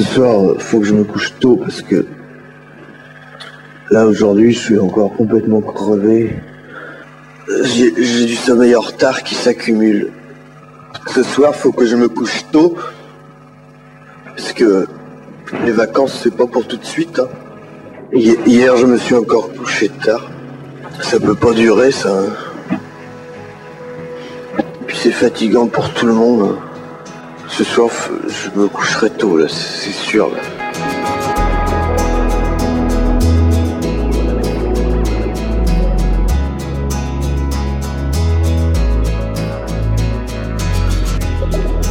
ce soir, euh, faut que je me couche tôt parce que là aujourd'hui, je suis encore complètement crevé. J'ai du sommeil en retard qui s'accumule. Ce soir, faut que je me couche tôt parce que les vacances, c'est pas pour tout de suite. hein. Hi- Hier, je me suis encore couché tard. Ça peut pas durer, ça. hein. Puis c'est fatigant pour tout le monde. hein. Ce soir, je me coucherai tôt, là, c'est sûr.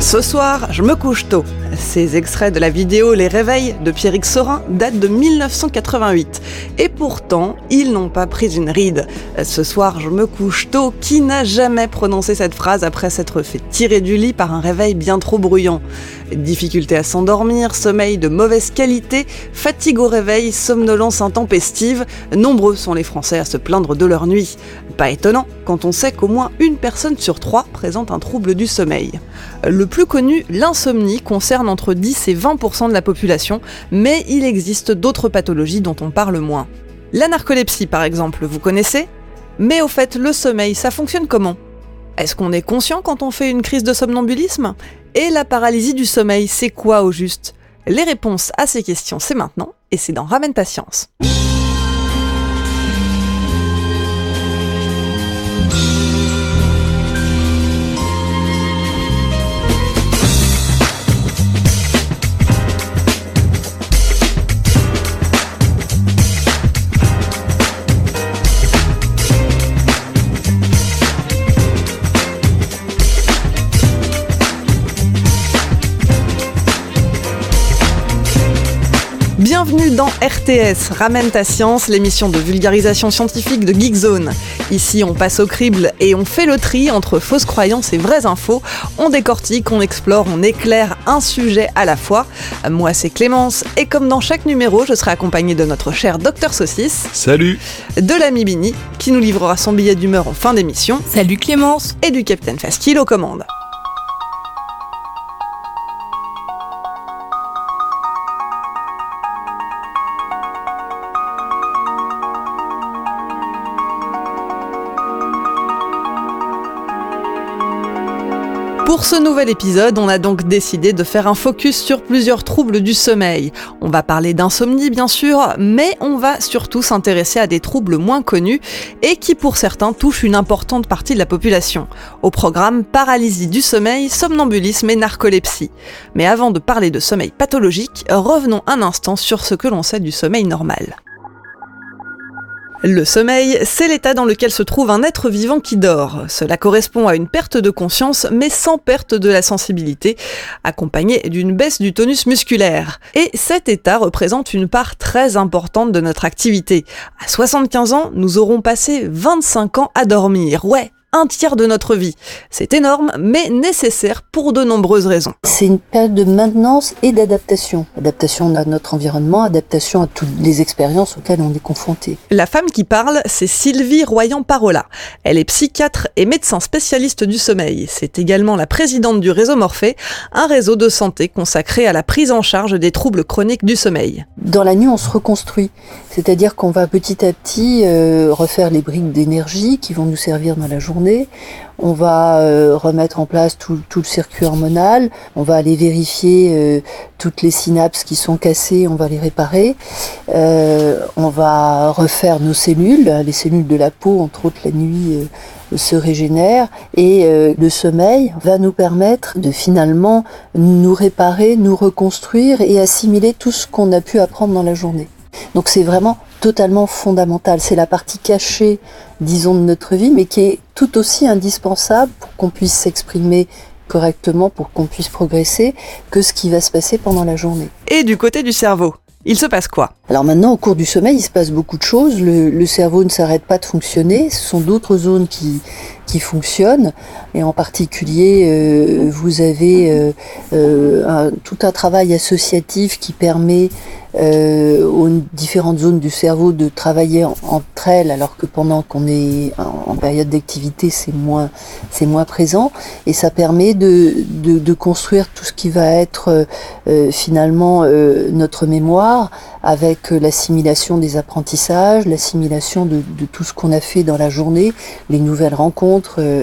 Ce soir, je me couche tôt. Ces extraits de la vidéo Les Réveils de Pierrick Sorin datent de 1988. Et pourtant, ils n'ont pas pris une ride. Ce soir, je me couche tôt. Qui n'a jamais prononcé cette phrase après s'être fait tirer du lit par un réveil bien trop bruyant? Difficulté à s'endormir, sommeil de mauvaise qualité, fatigue au réveil, somnolence intempestive, nombreux sont les Français à se plaindre de leur nuit. Pas étonnant quand on sait qu'au moins une personne sur trois présente un trouble du sommeil. Le plus connu, l'insomnie, concerne entre 10 et 20% de la population, mais il existe d'autres pathologies dont on parle moins. La narcolepsie par exemple, vous connaissez? Mais au fait, le sommeil, ça fonctionne comment? Est-ce qu'on est conscient quand on fait une crise de somnambulisme? Et la paralysie du sommeil, c'est quoi au juste? Les réponses à ces questions, c'est maintenant, et c'est dans Ramène ta RTS, Ramène ta science, l'émission de vulgarisation scientifique de Geekzone. Ici, on passe au crible et on fait le tri entre fausses croyances et vraies infos. On décortique, on explore, on éclaire un sujet à la fois. Moi, c'est Clémence et comme dans chaque numéro, je serai accompagnée de notre cher Docteur Saucisse, Salut de l'ami Bini, qui nous livrera son billet d'humeur en fin d'émission, Salut Clémence et du Capitaine Fasquille aux commandes. Ce nouvel épisode, on a donc décidé de faire un focus sur plusieurs troubles du sommeil. On va parler d'insomnie bien sûr, mais on va surtout s'intéresser à des troubles moins connus et qui pour certains touchent une importante partie de la population. Au programme paralysie du sommeil, somnambulisme et narcolepsie. Mais avant de parler de sommeil pathologique, revenons un instant sur ce que l'on sait du sommeil normal. Le sommeil, c'est l'état dans lequel se trouve un être vivant qui dort. Cela correspond à une perte de conscience, mais sans perte de la sensibilité, accompagnée d'une baisse du tonus musculaire. Et cet état représente une part très importante de notre activité. À 75 ans, nous aurons passé 25 ans à dormir. Ouais, un tiers de notre vie. C'est énorme, mais nécessaire pour de nombreuses raisons. C'est une période de maintenance et d'adaptation. Adaptation à notre environnement, adaptation à toutes les expériences auxquelles on est confronté. La femme qui parle, c'est Sylvie Royan-Parola. Elle est psychiatre et médecin spécialiste du sommeil. C'est également la présidente du réseau Morphée, un réseau de santé consacré à la prise en charge des troubles chroniques du sommeil. Dans la nuit, on se reconstruit. C'est-à-dire qu'on va petit à petit euh, refaire les briques d'énergie qui vont nous servir dans la journée. On va euh, remettre en place tout, le circuit hormonal. On va aller vérifier euh, toutes les synapses qui sont cassées. On va les réparer. On va refaire nos cellules, les cellules de la peau, entre autres la nuit se régénèrent et le sommeil va nous permettre de finalement nous réparer, nous reconstruire et assimiler tout ce qu'on a pu apprendre dans la journée. Donc c'est vraiment totalement fondamental. C'est la partie cachée, disons, de notre vie, mais qui est tout aussi indispensable pour qu'on puisse s'exprimer correctement, pour qu'on puisse progresser, que ce qui va se passer pendant la journée. Et du côté du cerveau il se passe quoi? Alors maintenant, au cours du sommeil, il se passe beaucoup de choses. Le, le cerveau ne s'arrête pas de fonctionner. Ce sont d'autres zones qui, qui. Et en particulier, euh, vous avez euh, euh, tout un travail associatif qui permet aux différentes zones du cerveau de travailler entre elles, alors que pendant qu'on est en, période d'activité, c'est moins, c'est moins présent. Et ça permet de, de, construire tout ce qui va être finalement notre mémoire avec l'assimilation des apprentissages, l'assimilation de, tout ce qu'on a fait dans la journée, les nouvelles rencontres,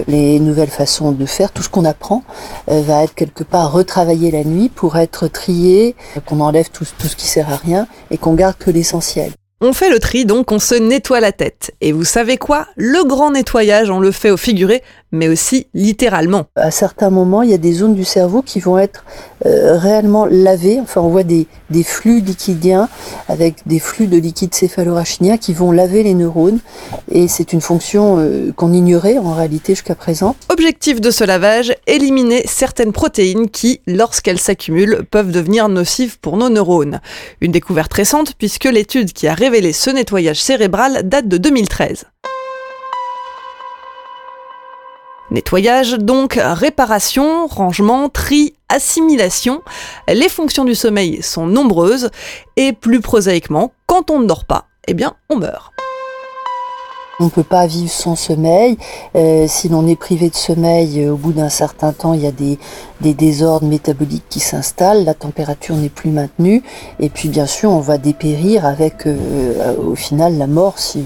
les nouvelles façons de faire, tout ce qu'on apprend va être quelque part retravaillé la nuit pour être trié, qu'on enlève tout, tout ce qui sert à rien et qu'on garde que l'essentiel. On fait le tri donc, on se nettoie la tête. Et vous savez quoi? Le grand nettoyage, on le fait au figuré, mais aussi littéralement. À certains moments, il y a des zones du cerveau qui vont être euh, réellement lavées. Enfin, on voit des, des, flux liquidiens avec des flux de liquide céphalorachidien qui vont laver les neurones. Et c'est une fonction euh, qu'on ignorait en réalité jusqu'à présent. Objectif de ce lavage, éliminer certaines protéines qui, lorsqu'elles s'accumulent, peuvent devenir nocives pour nos neurones. Une découverte récente puisque l'étude qui a ce nettoyage cérébral date de 2013. Nettoyage donc, réparation, rangement, tri, assimilation. Les fonctions du sommeil sont nombreuses et plus prosaïquement, quand on ne dort pas, eh bien on meurt. On ne peut pas vivre sans sommeil. Euh, si l'on est privé de sommeil, euh, au bout d'un certain temps, il y a des, désordres métaboliques qui s'installent, la température n'est plus maintenue, et puis bien sûr, on va dépérir avec, euh, au final, la mort si,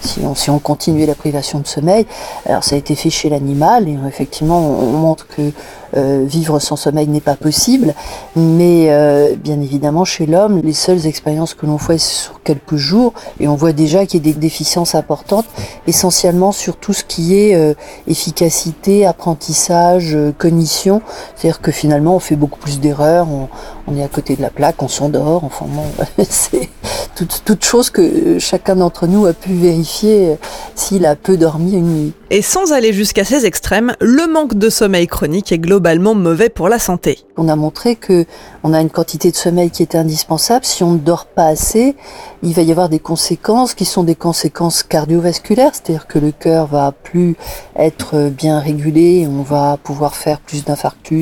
si on, si on continuait la privation de sommeil. Alors ça a été fait chez l'animal, et effectivement, on montre que euh, vivre sans sommeil n'est pas possible. Mais euh, bien évidemment, chez l'homme, les seules expériences que l'on fait sur quelques jours, et on voit déjà qu'il y a des déficiences importantes, essentiellement sur tout ce qui est euh, efficacité, apprentissage, cognition. C'est-à-dire que finalement, on fait beaucoup plus d'erreurs, on, on, est à côté de la plaque, on s'endort. Enfin bon, c'est toute, toute chose que chacun d'entre nous a pu vérifier s'il a peu dormi une nuit. Et sans aller jusqu'à ces extrêmes, le manque de sommeil chronique est globalement mauvais pour la santé. On a montré que on a une quantité de sommeil qui est indispensable. Si on ne dort pas assez, il va y avoir des conséquences qui sont des conséquences cardiovasculaires, c'est-à-dire que le cœur va plus être bien régulé, on va pouvoir faire plus d'infarctus,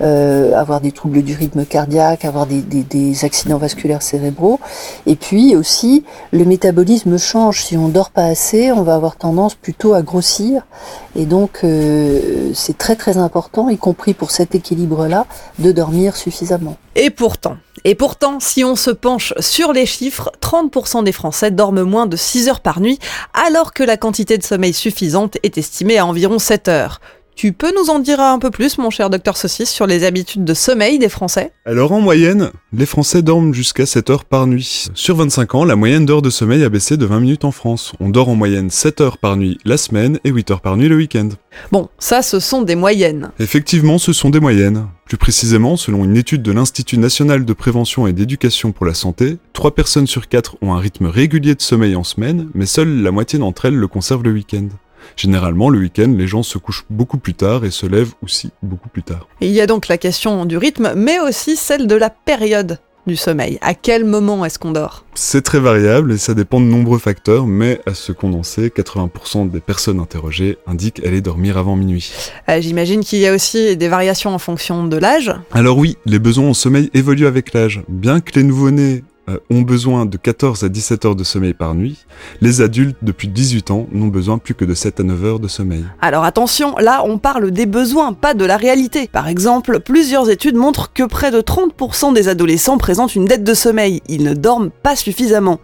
euh, avoir des troubles du rythme cardiaque, avoir des, accidents vasculaires cérébraux. Et puis aussi, le métabolisme change. Si on dort pas assez, on va avoir tendance plutôt à grossir. Et donc, euh, c'est très très important, y compris pour cet équilibre-là, de dormir suffisamment. Et pourtant, et pourtant, si on se penche sur les chiffres, 30% des Français dorment moins de 6 heures par nuit, alors que la quantité de sommeil suffisante est estimée à environ 7 heures. Tu peux nous en dire un peu plus, mon cher docteur Saucisse, sur les habitudes de sommeil des Français? Alors en moyenne, les Français dorment jusqu'à 7 heures par nuit. Sur 25 ans, la moyenne d'heures de sommeil a baissé de 20 minutes en France. On dort en moyenne 7 heures par nuit la semaine et 8 heures par nuit le week-end. Bon, ça ce sont des moyennes. Effectivement, ce sont des moyennes. Plus précisément, selon une étude de l'Institut national de prévention et d'éducation pour la santé, 3 personnes sur 4 ont un rythme régulier de sommeil en semaine, mais seule la moitié d'entre elles le conservent le week-end. Généralement, le week-end, les gens se couchent beaucoup plus tard et se lèvent aussi beaucoup plus tard. il y a donc la question du rythme, mais aussi celle de la période du sommeil. À quel moment est-ce qu'on dort? C'est très variable et ça dépend de nombreux facteurs, mais à ce qu'on en sait, 80% des personnes interrogées indiquent aller dormir avant minuit. Euh, j'imagine qu'il y a aussi des variations en fonction de l'âge. Alors oui, les besoins en sommeil évoluent avec l'âge. Bien que les nouveau-nés ont besoin de 14 à 17 heures de sommeil par nuit, les adultes depuis 18 ans n'ont besoin plus que de 7 à 9 heures de sommeil. Alors attention, là on parle des besoins, pas de la réalité. Par exemple, plusieurs études montrent que près de 30% des adolescents présentent une dette de sommeil, ils ne dorment pas suffisamment.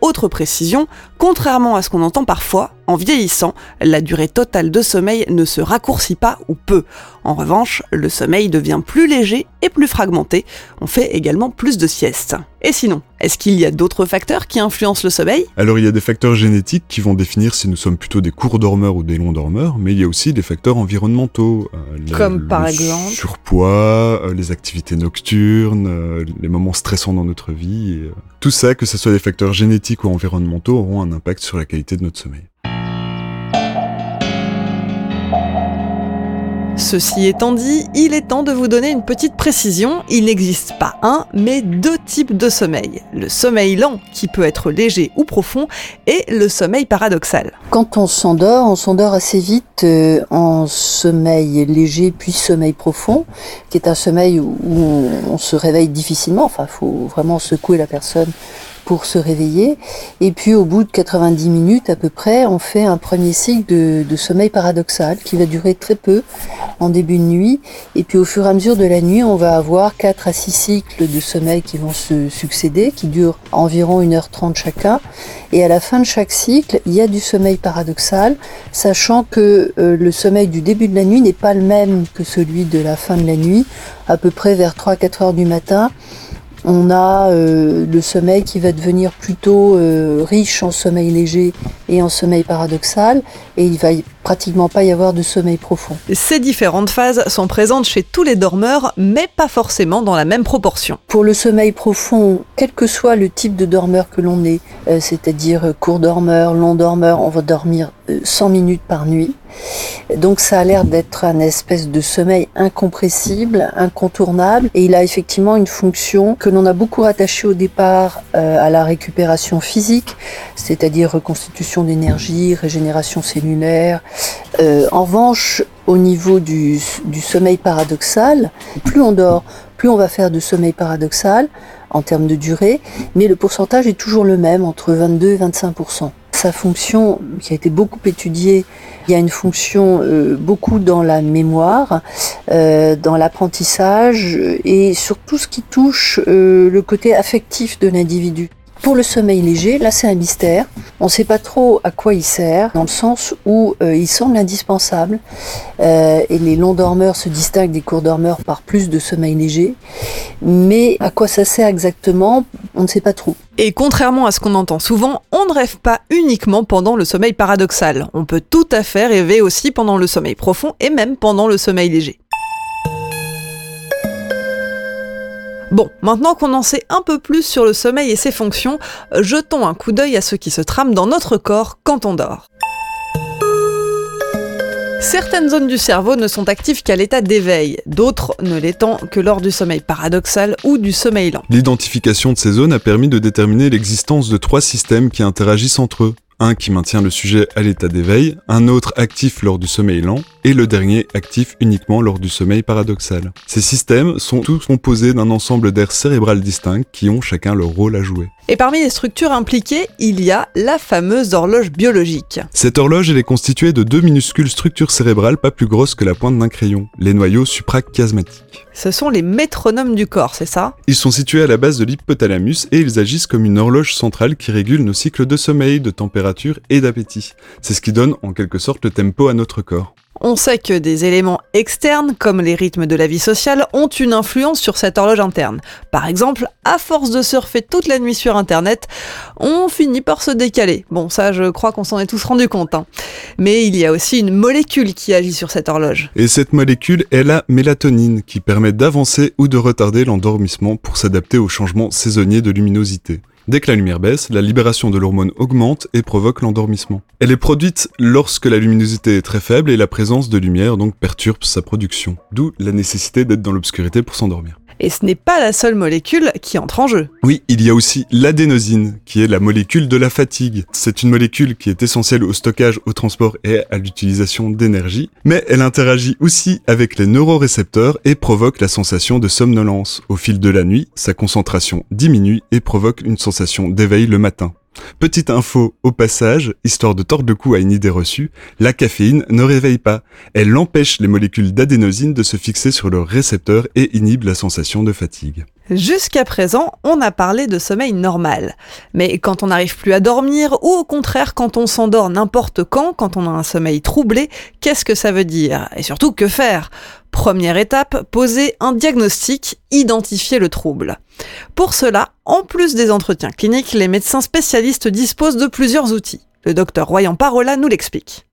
Autre précision, contrairement à ce qu'on entend parfois, en vieillissant, la durée totale de sommeil ne se raccourcit pas ou peu. En revanche, le sommeil devient plus léger et plus fragmenté. On fait également plus de siestes. Et sinon, est-ce qu'il y a d'autres facteurs qui influencent le sommeil? Alors il y a des facteurs génétiques qui vont définir si nous sommes plutôt des courts dormeurs ou des longs dormeurs, mais il y a aussi des facteurs environnementaux. Euh, Comme par exemple Surpoids, euh, les activités nocturnes, euh, les moments stressants dans notre vie. tout ça, que ce soit des facteurs génétiques ou environnementaux, auront un impact sur la qualité de notre sommeil. Ceci étant dit, il est temps de vous donner une petite précision. Il n'existe pas un, mais deux types de sommeil. Le sommeil lent, qui peut être léger ou profond, et le sommeil paradoxal. Quand on s'endort, on s'endort assez vite euh, en sommeil léger puis sommeil profond, qui est un sommeil où on, on se réveille difficilement. Enfin, il faut vraiment secouer la personne pour se réveiller. Et puis au bout de 90 minutes à peu près, on fait un premier cycle de, sommeil paradoxal qui va durer très peu en début de nuit. Et puis au fur et à mesure de la nuit, on va avoir 4 à 6 cycles de sommeil qui vont se succéder, qui durent environ 1h30 chacun. Et à la fin de chaque cycle, il y a du sommeil paradoxal, sachant que euh, le sommeil du début de la nuit n'est pas le même que celui de la fin de la nuit, à peu près vers 3-4 heures du matin. On a euh, le sommeil qui va devenir plutôt euh, riche en sommeil léger et en sommeil paradoxal, et il va pratiquement pas y avoir de sommeil profond. Ces différentes phases sont présentes chez tous les dormeurs, mais pas forcément dans la même proportion. Pour le sommeil profond, quel que soit le type de dormeur que l'on est, euh, c'est-à-dire court dormeur, long dormeur, on va dormir 100 minutes par nuit. Donc ça a l'air d'être un espèce de sommeil incompressible, incontournable, et il a effectivement une fonction que l'on a beaucoup rattachée au départ euh, à la récupération physique, c'est-à-dire reconstitution d'énergie, régénération cellulaire. Euh, en revanche, au niveau du, sommeil paradoxal, plus on dort, plus on va faire de sommeil paradoxal en termes de durée, mais le pourcentage est toujours le même, entre 22 et 25% sa fonction, qui a été beaucoup étudiée, il y a une fonction euh, beaucoup dans la mémoire, euh, dans l'apprentissage et sur tout ce qui touche le côté affectif de l'individu. Pour le sommeil léger, là c'est un mystère. On ne sait pas trop à quoi il sert, dans le sens où euh, il semble indispensable. Euh, et les longs dormeurs se distinguent des courts dormeurs par plus de sommeil léger. Mais à quoi ça sert exactement, on ne sait pas trop. Et contrairement à ce qu'on entend souvent, on ne rêve pas uniquement pendant le sommeil paradoxal. On peut tout à fait rêver aussi pendant le sommeil profond et même pendant le sommeil léger. Bon, maintenant qu'on en sait un peu plus sur le sommeil et ses fonctions, jetons un coup d'œil à ce qui se trame dans notre corps quand on dort. Certaines zones du cerveau ne sont actives qu'à l'état d'éveil, d'autres ne l'étant que lors du sommeil paradoxal ou du sommeil lent. L'identification de ces zones a permis de déterminer l'existence de trois systèmes qui interagissent entre eux. Un qui maintient le sujet à l'état d'éveil, un autre actif lors du sommeil lent, et le dernier actif uniquement lors du sommeil paradoxal. Ces systèmes sont tous composés d'un ensemble d'aires cérébrales distinctes qui ont chacun leur rôle à jouer. Et parmi les structures impliquées, il y a la fameuse horloge biologique. Cette horloge, elle est constituée de deux minuscules structures cérébrales pas plus grosses que la pointe d'un crayon, les noyaux suprachiasmatiques. Ce sont les métronomes du corps, c'est ça? Ils sont situés à la base de l'hypothalamus et ils agissent comme une horloge centrale qui régule nos cycles de sommeil, de température et d'appétit. C'est ce qui donne en quelque sorte le tempo à notre corps. On sait que des éléments externes, comme les rythmes de la vie sociale, ont une influence sur cette horloge interne. Par exemple, à force de surfer toute la nuit sur Internet, on finit par se décaler. Bon, ça, je crois qu'on s'en est tous rendu compte. Hein. Mais il y a aussi une molécule qui agit sur cette horloge. Et cette molécule est la mélatonine, qui permet d'avancer ou de retarder l'endormissement pour s'adapter aux changements saisonniers de luminosité. Dès que la lumière baisse, la libération de l'hormone augmente et provoque l'endormissement. Elle est produite lorsque la luminosité est très faible et la présence de lumière donc perturbe sa production. D'où la nécessité d'être dans l'obscurité pour s'endormir. Et ce n'est pas la seule molécule qui entre en jeu. Oui, il y a aussi l'adénosine, qui est la molécule de la fatigue. C'est une molécule qui est essentielle au stockage, au transport et à l'utilisation d'énergie, mais elle interagit aussi avec les neurorécepteurs et provoque la sensation de somnolence. Au fil de la nuit, sa concentration diminue et provoque une sensation d'éveil le matin. Petite info au passage, histoire de tordre le cou à une idée reçue, la caféine ne réveille pas. Elle empêche les molécules d'adénosine de se fixer sur le récepteur et inhibe la sensation de fatigue. Jusqu'à présent, on a parlé de sommeil normal. Mais quand on n'arrive plus à dormir, ou au contraire quand on s'endort n'importe quand, quand on a un sommeil troublé, qu'est-ce que ça veut dire? Et surtout, que faire? Première étape, poser un diagnostic, identifier le trouble. Pour cela, en plus des entretiens cliniques, les médecins spécialistes disposent de plusieurs outils. Le docteur Royan Parola nous l'explique.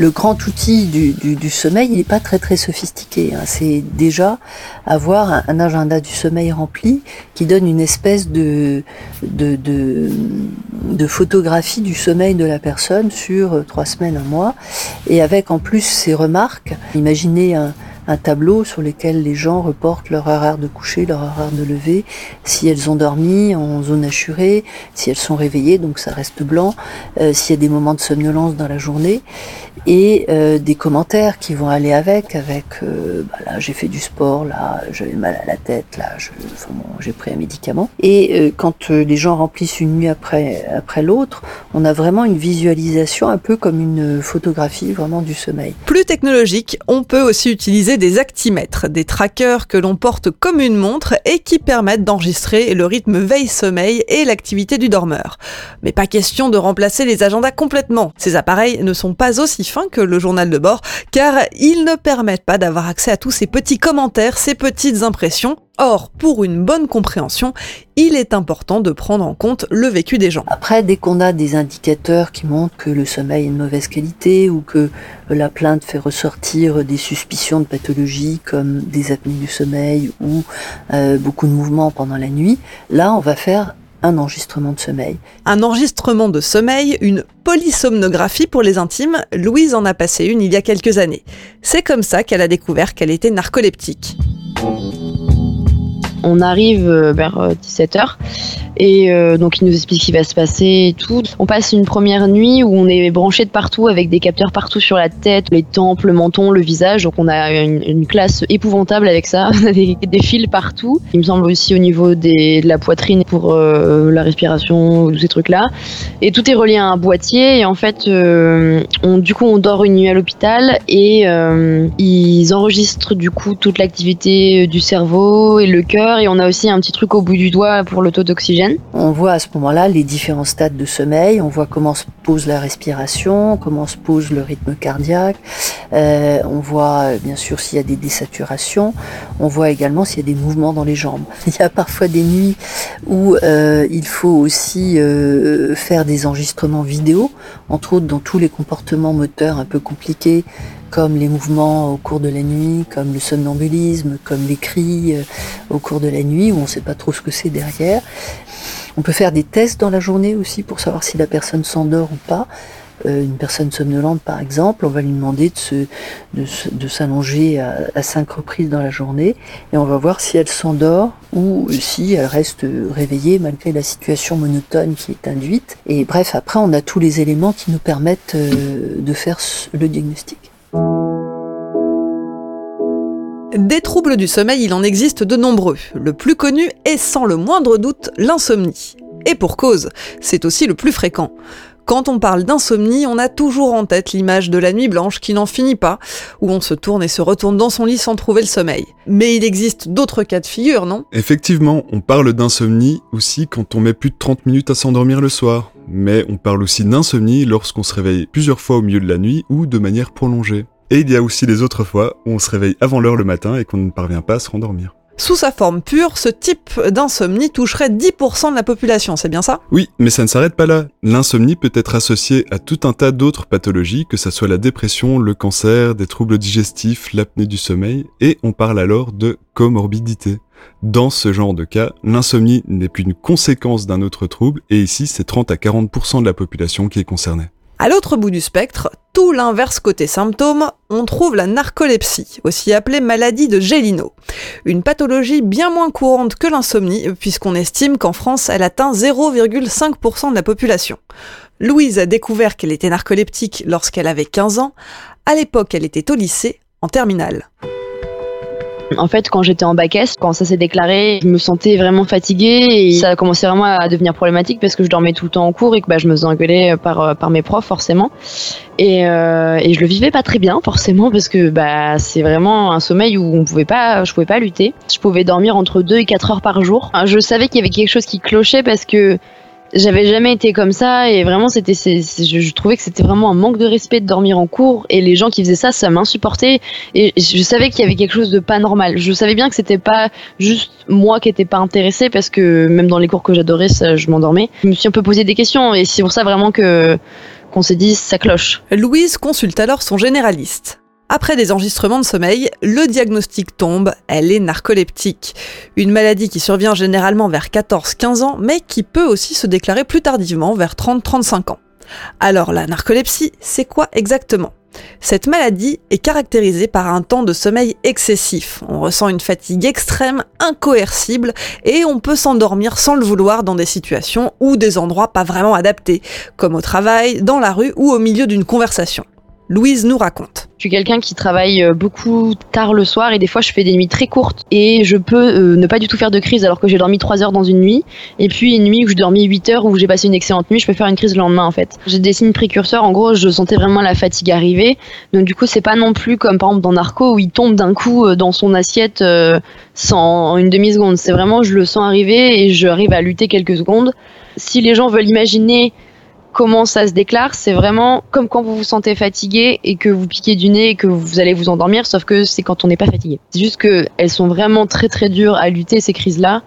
Le grand outil du, sommeil, il n'est pas très très sophistiqué. Hein. C'est déjà avoir un, agenda du sommeil rempli qui donne une espèce de, de, de, photographie du sommeil de la personne sur trois semaines, un mois, et avec en plus ces remarques. Imaginez un, un tableau sur lequel les gens reportent leur horaire de coucher, leur horaire de lever, si elles ont dormi en zone assurée, si elles sont réveillées, donc ça reste blanc, euh, s'il y a des moments de somnolence dans la journée, et euh, des commentaires qui vont aller avec, avec euh, bah là j'ai fait du sport, là j'avais mal à la tête, là j'ai pris un médicament. Et quand les gens remplissent une nuit après, après l'autre, on a vraiment une visualisation un peu comme une photographie vraiment du sommeil. Plus technologique, on peut aussi utiliser des actimètres, des trackers que l'on porte comme une montre et qui permettent d'enregistrer le rythme veille-sommeil et l'activité du dormeur. Mais pas question de remplacer les agendas complètement. Ces appareils ne sont pas aussi fins que le journal de bord car ils ne permettent pas d'avoir accès à tous ces petits commentaires, ces petites impressions Or, pour une bonne compréhension, il est important de prendre en compte le vécu des gens. Après, dès qu'on a des indicateurs qui montrent que le sommeil est de mauvaise qualité ou que la plainte fait ressortir des suspicions de pathologie comme des apnées du sommeil ou euh, beaucoup de mouvements pendant la nuit, là, on va faire un enregistrement de sommeil. Un enregistrement de sommeil, une polysomnographie pour les intimes, Louise en a passé une il y a quelques années. C'est comme ça qu'elle a découvert qu'elle était narcoleptique. On arrive euh, vers 17h euh, et euh, donc il nous explique ce qui va se passer et tout. On passe une première nuit où on est branché de partout avec des capteurs partout sur la tête, les tempes, le menton, le visage. Donc on a une, classe épouvantable avec ça. On a des, fils partout. Il me semble aussi au niveau de la poitrine pour la respiration, tous ces trucs-là. Et tout est relié à un boîtier. Et en fait, on, du coup, on dort une nuit à l'hôpital et ils enregistrent du coup toute l'activité du cerveau et le cœur et on a aussi un petit truc au bout du doigt pour le taux d'oxygène. On voit à ce moment-là les différents stades de sommeil, on voit comment se pose la respiration, comment se pose le rythme cardiaque, euh, on voit bien sûr s'il y a des désaturations, on voit également s'il y a des mouvements dans les jambes. Il y a parfois des nuits où euh, il faut aussi euh, faire des enregistrements vidéo, entre autres dans tous les comportements moteurs un peu compliqués comme les mouvements au cours de la nuit, comme le somnambulisme, comme les cris euh, au cours de la nuit, où on ne sait pas trop ce que c'est derrière. On peut faire des tests dans la journée aussi pour savoir si la personne s'endort ou pas. Euh, une personne somnolente, par exemple, on va lui demander de, s'allonger à, cinq reprises dans la journée et on va voir si elle s'endort ou si elle reste réveillée malgré la situation monotone qui est induite. Et bref, après, on a tous les éléments qui nous permettent euh, de faire le diagnostic. Des troubles du sommeil, il en existe de nombreux. Le plus connu est sans le moindre doute l'insomnie. Et pour cause, c'est aussi le plus fréquent. Quand on parle d'insomnie, on a toujours en tête l'image de la nuit blanche qui n'en finit pas, où on se tourne et se retourne dans son lit sans trouver le sommeil. Mais il existe d'autres cas de figure, non? Effectivement, on parle d'insomnie aussi quand on met plus de 30 minutes à s'endormir le soir. Mais on parle aussi d'insomnie lorsqu'on se réveille plusieurs fois au milieu de la nuit ou de manière prolongée. Et il y a aussi les autres fois où on se réveille avant l'heure le matin et qu'on ne parvient pas à se rendormir. Sous sa forme pure, ce type d'insomnie toucherait 10% de la population, c'est bien ça? Oui, mais ça ne s'arrête pas là. L'insomnie peut être associée à tout un tas d'autres pathologies, que ce soit la dépression, le cancer, des troubles digestifs, l'apnée du sommeil, et on parle alors de comorbidité. Dans ce genre de cas, l'insomnie n'est plus une conséquence d'un autre trouble, et ici c'est 30 à 40% de la population qui est concernée. À l'autre bout du spectre, tout l'inverse côté symptômes, on trouve la narcolepsie, aussi appelée maladie de Gélino. Une pathologie bien moins courante que l'insomnie, puisqu'on estime qu'en France, elle atteint 0,5% de la population. Louise a découvert qu'elle était narcoleptique lorsqu'elle avait 15 ans. À l'époque, elle était au lycée, en terminale. En fait, quand j'étais en bac S, quand ça s'est déclaré, je me sentais vraiment fatiguée et ça a commencé vraiment à devenir problématique parce que je dormais tout le temps en cours et que bah, je me faisais engueuler par, euh, par mes profs forcément. Et, euh, et je le vivais pas très bien forcément parce que bah, c'est vraiment un sommeil où on pouvait pas, je pouvais pas lutter. Je pouvais dormir entre 2 et 4 heures par jour. Je savais qu'il y avait quelque chose qui clochait parce que j'avais jamais été comme ça et vraiment c'était je, trouvais que c'était vraiment un manque de respect de dormir en cours et les gens qui faisaient ça ça m'insupportait et je savais qu'il y avait quelque chose de pas normal je savais bien que c'était pas juste moi qui étais pas intéressée parce que même dans les cours que j'adorais je m'endormais je me suis un peu posé des questions et c'est pour ça vraiment que qu'on s'est dit ça cloche. Louise consulte alors son généraliste. Après des enregistrements de sommeil, le diagnostic tombe, elle est narcoleptique. Une maladie qui survient généralement vers 14-15 ans, mais qui peut aussi se déclarer plus tardivement, vers 30-35 ans. Alors la narcolepsie, c'est quoi exactement? Cette maladie est caractérisée par un temps de sommeil excessif. On ressent une fatigue extrême, incoercible, et on peut s'endormir sans le vouloir dans des situations ou des endroits pas vraiment adaptés, comme au travail, dans la rue ou au milieu d'une conversation. Louise nous raconte. Je suis quelqu'un qui travaille euh, beaucoup tard le soir et des fois je fais des nuits très courtes et je peux euh, ne pas du tout faire de crise alors que j'ai dormi 3 heures dans une nuit et puis une nuit où je dormi 8 heures où j'ai passé une excellente nuit, je peux faire une crise le lendemain en fait. J'ai des signes précurseurs, en gros je sentais vraiment la fatigue arriver donc du coup c'est pas non plus comme par exemple dans Narco où il tombe d'un coup euh, dans son assiette sans une demi-seconde. C'est vraiment je le sens arriver et j'arrive à lutter quelques secondes. Si les gens veulent imaginer comment ça se déclare, c'est vraiment comme quand vous vous sentez fatigué et que vous piquez du nez et que vous allez vous endormir, sauf que c'est quand on n'est pas fatigué. C'est juste que elles sont vraiment très très dures à lutter ces crises-là,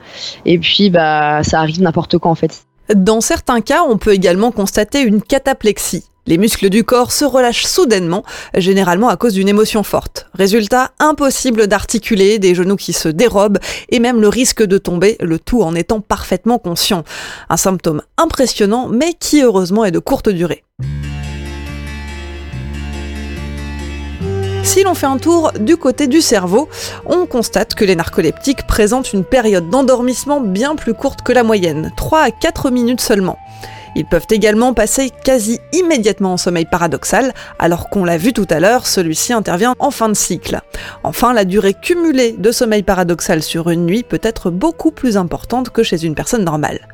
et puis bah ça arrive n'importe quand en fait. Dans certains cas, on peut également constater une cataplexie. Les muscles du corps se relâchent soudainement, généralement à cause d'une émotion forte. Résultat, impossible d'articuler, des genoux qui se dérobent et même le risque de tomber, le tout en étant parfaitement conscient. Un symptôme impressionnant mais qui heureusement est de courte durée. Si l'on fait un tour du côté du cerveau, on constate que les narcoleptiques présentent une période d'endormissement bien plus courte que la moyenne, 3 à 4 minutes seulement. Ils peuvent également passer quasi immédiatement en sommeil paradoxal, alors qu'on l'a vu tout à l'heure, celui-ci intervient en fin de cycle. Enfin, la durée cumulée de sommeil paradoxal sur une nuit peut être beaucoup plus importante que chez une personne normale.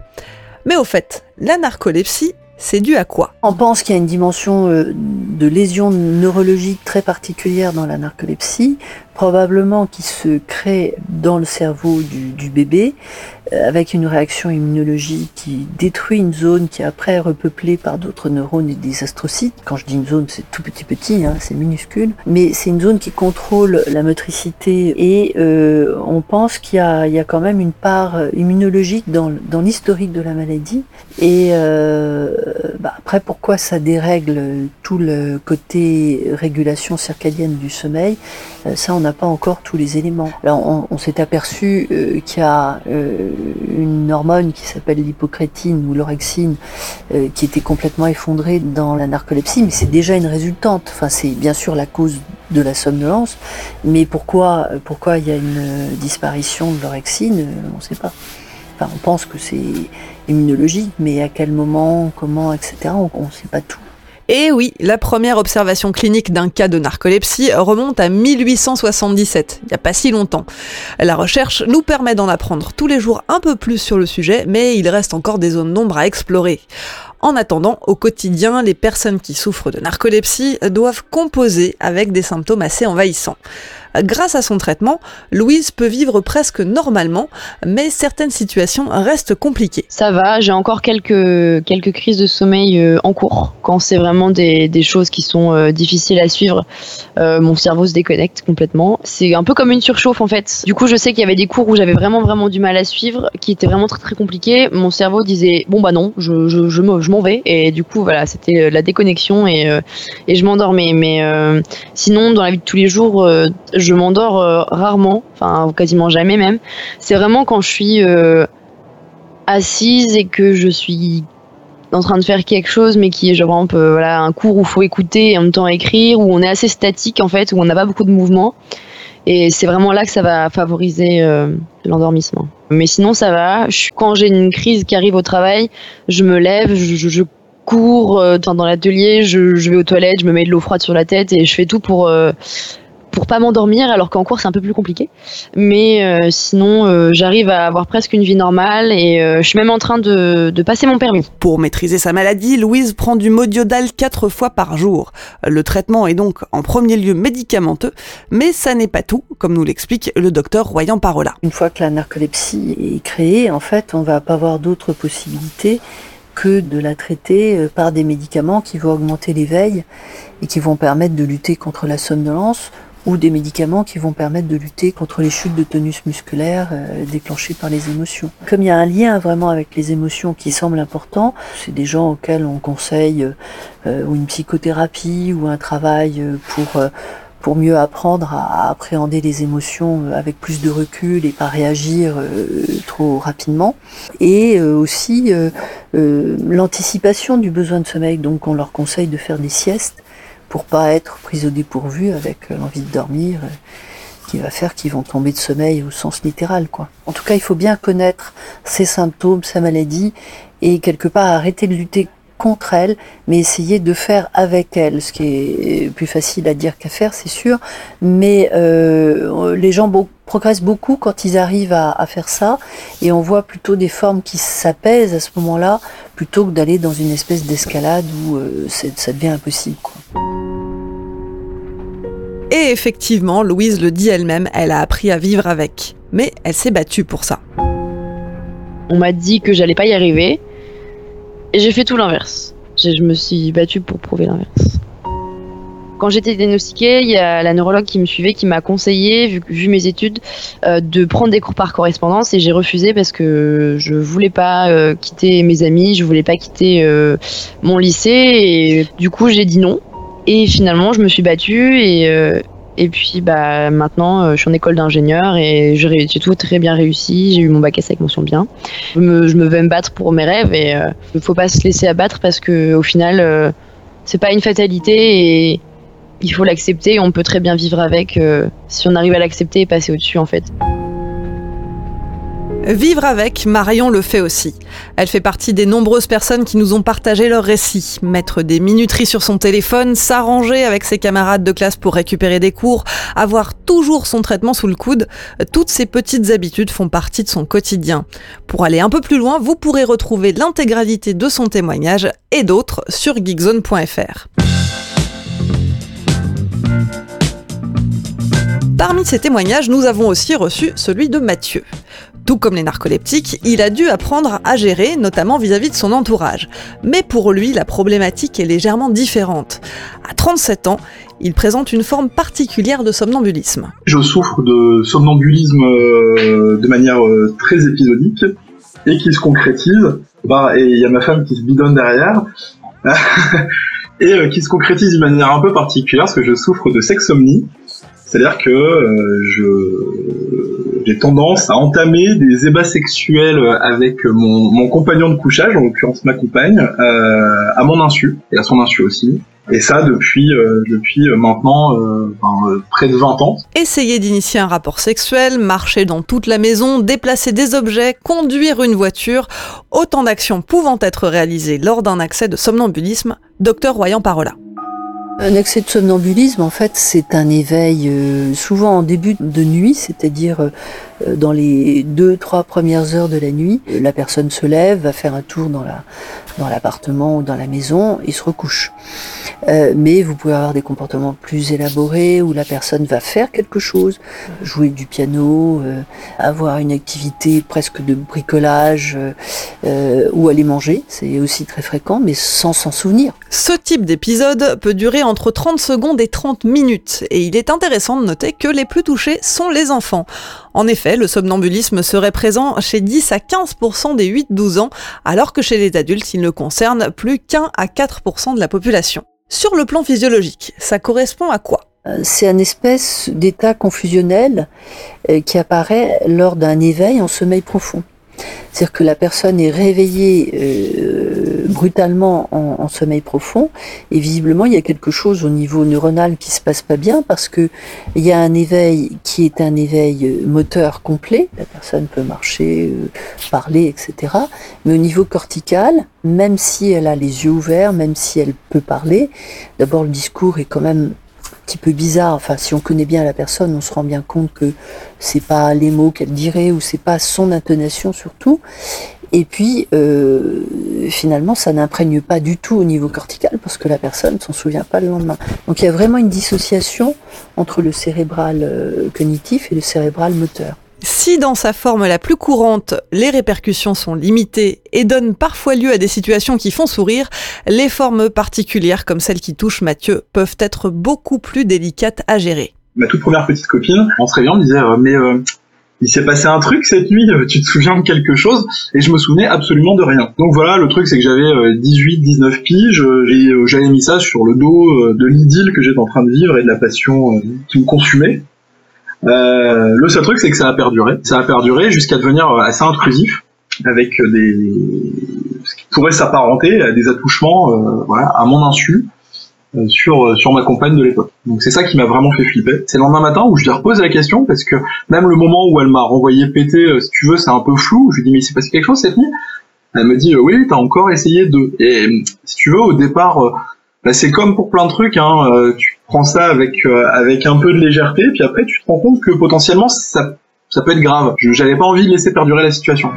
Mais au fait, la narcolepsie c'est dû à quoi? On pense qu'il y a une dimension euh, de lésion neurologique très particulière dans la narcolepsie, probablement qui se crée dans le cerveau du, bébé, euh, avec une réaction immunologique qui détruit une zone qui est après repeuplée par d'autres neurones et des astrocytes. Quand je dis une zone, c'est tout petit petit, hein, c'est minuscule, mais c'est une zone qui contrôle la motricité et euh, on pense qu'il y, a, quand même une part immunologique dans, l'historique de la maladie. Et euh, bah, après, pourquoi ça dérègle tout le côté régulation circadienne du sommeil Ça, on a pas encore tous les éléments. Alors, on, s'est aperçu euh, qu'il y a euh, une hormone qui s'appelle l'hypocrétine ou l'orexine euh, qui était complètement effondrée dans la narcolepsie, mais c'est déjà une résultante. Enfin, c'est bien sûr la cause de la somnolence, mais pourquoi, pourquoi il y a une disparition de l'orexine, on ne sait pas. Enfin, on pense que c'est immunologique, mais à quel moment, comment, etc., on ne sait pas tout. Et oui, la première observation clinique d'un cas de narcolepsie remonte à 1877, il n'y a pas si longtemps. La recherche nous permet d'en apprendre tous les jours un peu plus sur le sujet, mais il reste encore des zones d'ombre à explorer. En attendant, au quotidien, les personnes qui souffrent de narcolepsie doivent composer avec des symptômes assez envahissants. Grâce à son traitement, Louise peut vivre presque normalement, mais certaines situations restent compliquées. Ça va, j'ai encore quelques, quelques crises de sommeil euh, en cours. Quand c'est vraiment des, des, choses qui sont euh, difficiles à suivre, euh, mon cerveau se déconnecte complètement. C'est un peu comme une surchauffe en fait. Du coup, je sais qu'il y avait des cours où j'avais vraiment vraiment du mal à suivre, qui étaient vraiment très très compliqués. Mon cerveau disait bon bah non, je, je, je m'en vais. Et du coup, voilà, c'était la déconnexion et, et je m'endormais. Mais sinon, dans la vie de tous les jours, je m'endors euh, rarement, enfin quasiment jamais même. C'est vraiment quand je suis euh, assise et que je suis en train de faire quelque chose, mais qui est genre euh, voilà, un cours où il faut écouter et en même temps écrire, où on est assez statique en fait, où on n'a pas beaucoup de mouvement. Et c'est vraiment là que ça va favoriser l'endormissement. Mais sinon, ça va. quand j'ai une crise qui arrive au travail, je me lève, je, cours dans l'atelier, je, vais aux toilettes, je me mets de l'eau froide sur la tête et je fais tout pour pour pas m'endormir, alors qu'en cours c'est un peu plus compliqué. Mais euh, sinon, euh, j'arrive à avoir presque une vie normale et euh, je suis même en train de, de, passer mon permis. Pour maîtriser sa maladie, Louise prend du modiodal quatre fois par jour. Le traitement est donc en premier lieu médicamenteux, mais ça n'est pas tout, comme nous l'explique le docteur Royan Parola. Une fois que la narcolepsie est créée, en fait, on va pas avoir d'autres possibilités que de la traiter par des médicaments qui vont augmenter l'éveil et qui vont permettre de lutter contre la somnolence ou des médicaments qui vont permettre de lutter contre les chutes de tonus musculaire euh, déclenchées par les émotions. Comme il y a un lien vraiment avec les émotions qui semble important, c'est des gens auxquels on conseille euh, ou une psychothérapie ou un travail pour pour mieux apprendre à, appréhender les émotions euh, avec plus de recul et pas réagir euh, trop rapidement. Et euh, aussi l'anticipation du besoin de sommeil. Donc on leur conseille de faire des siestes pour pas être pris au dépourvu avec l'envie de dormir qui va faire qu'ils vont tomber de sommeil au sens littéral. En tout cas, il faut bien connaître ses symptômes, sa maladie et quelque part arrêter de lutter contre elle, mais essayer de faire avec elle, ce qui est plus facile à dire qu'à faire, c'est sûr. Mais euh, les gens progressent beaucoup quand ils arrivent à, faire ça, et on voit plutôt des formes qui s'apaisent à ce moment-là, plutôt que d'aller dans une espèce d'escalade où euh, ça devient impossible. Et effectivement, Louise le dit elle-même, elle a appris à vivre avec. Mais elle s'est battue pour ça. On m'a dit que j'allais pas y arriver, et j'ai fait tout l'inverse. Je me suis battue pour prouver l'inverse. Quand j'étais diagnostiquée, il y a la neurologue qui me suivait qui m'a conseillé, vu, mes études, euh, de prendre des cours par correspondance et j'ai refusé parce que je voulais pas euh, quitter mes amis, je voulais pas quitter euh, mon lycée et du coup j'ai dit non. Et finalement je me suis battue et, et puis bah maintenant, euh, je suis en école d'ingénieur et j'ai tout très bien réussi. J'ai eu mon bac S avec mention bien. Je me, je me vais me battre pour mes rêves et il euh, ne faut pas se laisser abattre parce que au final, euh, c'est pas une fatalité et il faut l'accepter. On peut très bien vivre avec si on arrive à l'accepter et passer au-dessus en fait. Vivre avec, Marion le fait aussi. Elle fait partie des nombreuses personnes qui nous ont partagé leurs récits. Mettre des minuteries sur son téléphone, s'arranger avec ses camarades de classe pour récupérer des cours, avoir toujours son traitement sous le coude, toutes ces petites habitudes font partie de son quotidien. Pour aller un peu plus loin, vous pourrez retrouver l'intégralité de son témoignage et d'autres sur geekzone.fr. Parmi ces témoignages, nous avons aussi reçu celui de Mathieu. Tout comme les narcoleptiques, il a dû apprendre à gérer, notamment vis-à-vis de son entourage. Mais pour lui, la problématique est légèrement différente. À 37 ans, il présente une forme particulière de somnambulisme. Je souffre de somnambulisme euh, de manière euh, très épisodique et qui se concrétise. Bah, et il y a ma femme qui se bidonne derrière. et euh, qui se concrétise d'une manière un peu particulière parce que je souffre de sexomnie. C'est-à-dire que je j'ai tendance à entamer des ébats sexuels avec mon, mon compagnon de couchage, en l'occurrence ma compagne, euh, à mon insu et à son insu aussi. Et ça depuis euh, maintenant euh, euh, près de 20 ans. Essayer d'initier un rapport sexuel, marcher dans toute la maison, déplacer des objets, conduire une voiture, autant d'actions pouvant être réalisées lors d'un accès de somnambulisme, docteur Royan Parola. Un accès de somnambulisme, en fait, c'est un éveil euh, souvent en début de nuit, c'est-à-dire euh, dans les deux, trois premières heures de la nuit. La personne se lève, va faire un tour dans la dans l'appartement ou dans la maison et se recouche. Euh, mais vous pouvez avoir des comportements plus élaborés où la personne va faire quelque chose, jouer du piano, avoir une activité presque de bricolage ou aller manger. C'est aussi très fréquent, mais sans s'en souvenir. Ce type d'épisode peut durer entre 30 secondes et 30 minutes, et il est intéressant de noter que les plus touchés sont les enfants. En effet, le somnambulisme serait présent chez 10 à 15% des 8-12 ans, alors que chez les adultes, il ne concerne plus qu'un à 4% de la population. Sur le plan physiologique, ça correspond à quoi? Euh, c'est un espèce d'état confusionnel euh, qui apparaît lors d'un éveil en sommeil profond. C'est-à-dire que la personne est réveillée euh, brutalement en, sommeil profond et visiblement il y a quelque chose au niveau neuronal qui se passe pas bien parce que il y a un éveil qui est un éveil euh, moteur complet. La personne peut marcher, euh, parler, etc. Mais au niveau cortical, même si elle a les yeux ouverts, même si elle peut parler, d'abord le discours est quand même petit peu bizarre. Enfin, si on connaît bien la personne, on se rend bien compte que c'est pas les mots qu'elle dirait ou c'est pas son intonation surtout. Et puis, euh, finalement, ça n'imprègne pas du tout au niveau cortical parce que la personne ne s'en souvient pas le lendemain. Donc, il y a vraiment une dissociation entre le cérébral euh, cognitif et le cérébral moteur. Si dans sa forme la plus courante, les répercussions sont limitées et donnent parfois lieu à des situations qui font sourire, les formes particulières comme celles qui touchent Mathieu peuvent être beaucoup plus délicates à gérer. ma toute première petite copine, en se réveillant, disait mais il s'est passé un truc cette nuit, tu te souviens de quelque chose? Et je me souvenais absolument de rien. Donc voilà, le truc c'est que j'avais 18, 19 piges, j'avais mis ça sur le dos de l'idylle que j'étais en train de vivre et de la passion qui me consumait. Euh, le seul truc, c'est que ça a perduré. Ça a perduré jusqu'à devenir assez intrusif, avec des ce qui pourrait s'apparenter à des attouchements, euh, voilà, à mon insu. Euh, sur sur ma compagne de l'époque. Donc c'est ça qui m'a vraiment fait flipper. C'est le lendemain matin où je lui ai reposé la question parce que même le moment où elle m'a renvoyé péter, si tu veux, c'est un peu flou. Je lui dit mais il s'est passé quelque chose cette nuit? Elle me dit oui, t'as encore essayé de. Et si tu veux, au départ, bah, c'est comme pour plein de trucs. Hein, tu prends ça avec euh, avec un peu de légèreté, puis après tu te rends compte que potentiellement ça ça peut être grave. J'avais pas envie de laisser perdurer la situation.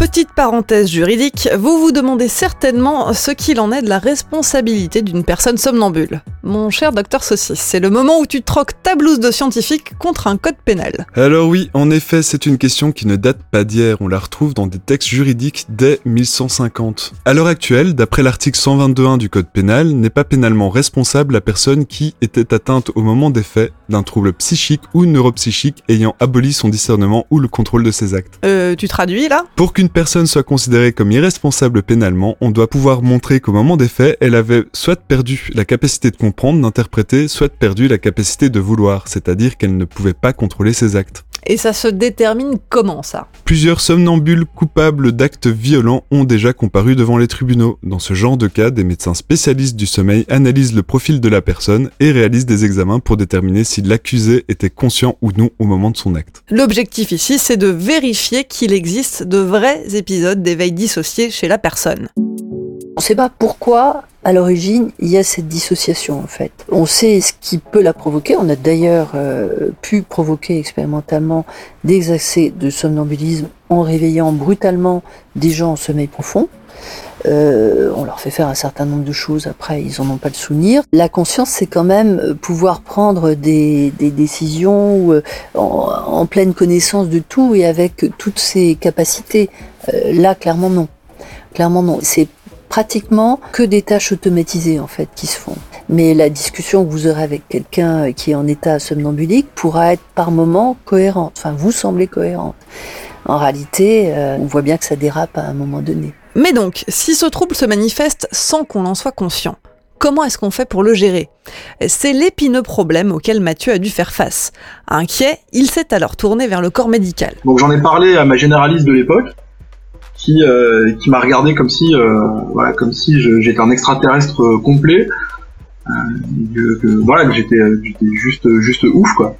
Petite parenthèse juridique, vous vous demandez certainement ce qu'il en est de la responsabilité d'une personne somnambule. Mon cher docteur Saucisse, c'est le moment où tu troques ta blouse de scientifique contre un code pénal. Alors oui, en effet, c'est une question qui ne date pas d'hier, on la retrouve dans des textes juridiques dès 1150. À l'heure actuelle, d'après l'article 122.1 du code pénal, n'est pas pénalement responsable la personne qui était atteinte au moment des faits d'un trouble psychique ou neuropsychique ayant aboli son discernement ou le contrôle de ses actes. Euh, tu traduis là? Pour qu'une personne soit considérée comme irresponsable pénalement, on doit pouvoir montrer qu'au moment des faits, elle avait soit perdu la capacité de comprendre, d'interpréter, soit perdu la capacité de vouloir, c'est-à-dire qu'elle ne pouvait pas contrôler ses actes. Et ça se détermine comment ça? Plusieurs somnambules coupables d'actes violents ont déjà comparu devant les tribunaux. Dans ce genre de cas, des médecins spécialistes du sommeil analysent le profil de la personne et réalisent des examens pour déterminer si l'accusé était conscient ou non au moment de son acte. L'objectif ici, c'est de vérifier qu'il existe de vrais épisodes d'éveil dissocié chez la personne. On ne sait pas pourquoi, à l'origine, il y a cette dissociation en fait. On sait ce qui peut la provoquer. On a d'ailleurs euh, pu provoquer expérimentalement des accès de somnambulisme en réveillant brutalement des gens en sommeil profond. Euh, on leur fait faire un certain nombre de choses, après ils n'en ont pas le souvenir. La conscience, c'est quand même pouvoir prendre des, décisions euh, en, pleine connaissance de tout et avec toutes ses capacités. là, clairement non. Clairement non. C'est pratiquement que des tâches automatisées en fait qui se font. Mais la discussion que vous aurez avec quelqu'un qui est en état somnambulique pourra être par moments cohérente. Enfin, vous semblez cohérente. En réalité, euh, on voit bien que ça dérape à un moment donné. Mais donc, si ce trouble se manifeste sans qu'on en soit conscient, comment est-ce qu'on fait pour le gérer? C'est l'épineux problème auquel Mathieu a dû faire face. Inquiet, il s'est alors tourné vers le corps médical. Donc j'en ai parlé à ma généraliste de l'époque, qui euh, qui m'a regardé comme si euh, voilà comme si j'étais un extraterrestre euh, complet. Que, voilà que j'étais j'étais juste juste ouf quoi.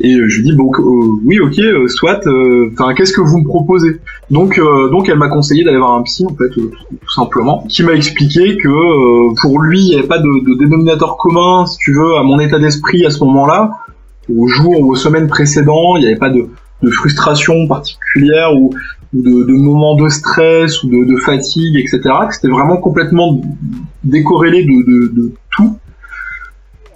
Et je lui dis bon oui ok soit enfin qu'est-ce que vous me proposez? Donc donc elle m'a conseillé d'aller voir un psy en fait tout, simplement qui m'a expliqué que pour lui il n'y avait pas de, de, dénominateur commun si tu veux à mon état d'esprit à ce moment-là. Au jour ou aux semaines précédentes il n'y avait pas de de frustration particulière ou, de, de, moments de stress ou de, fatigue, etc. C'était vraiment complètement décorrélé de, tout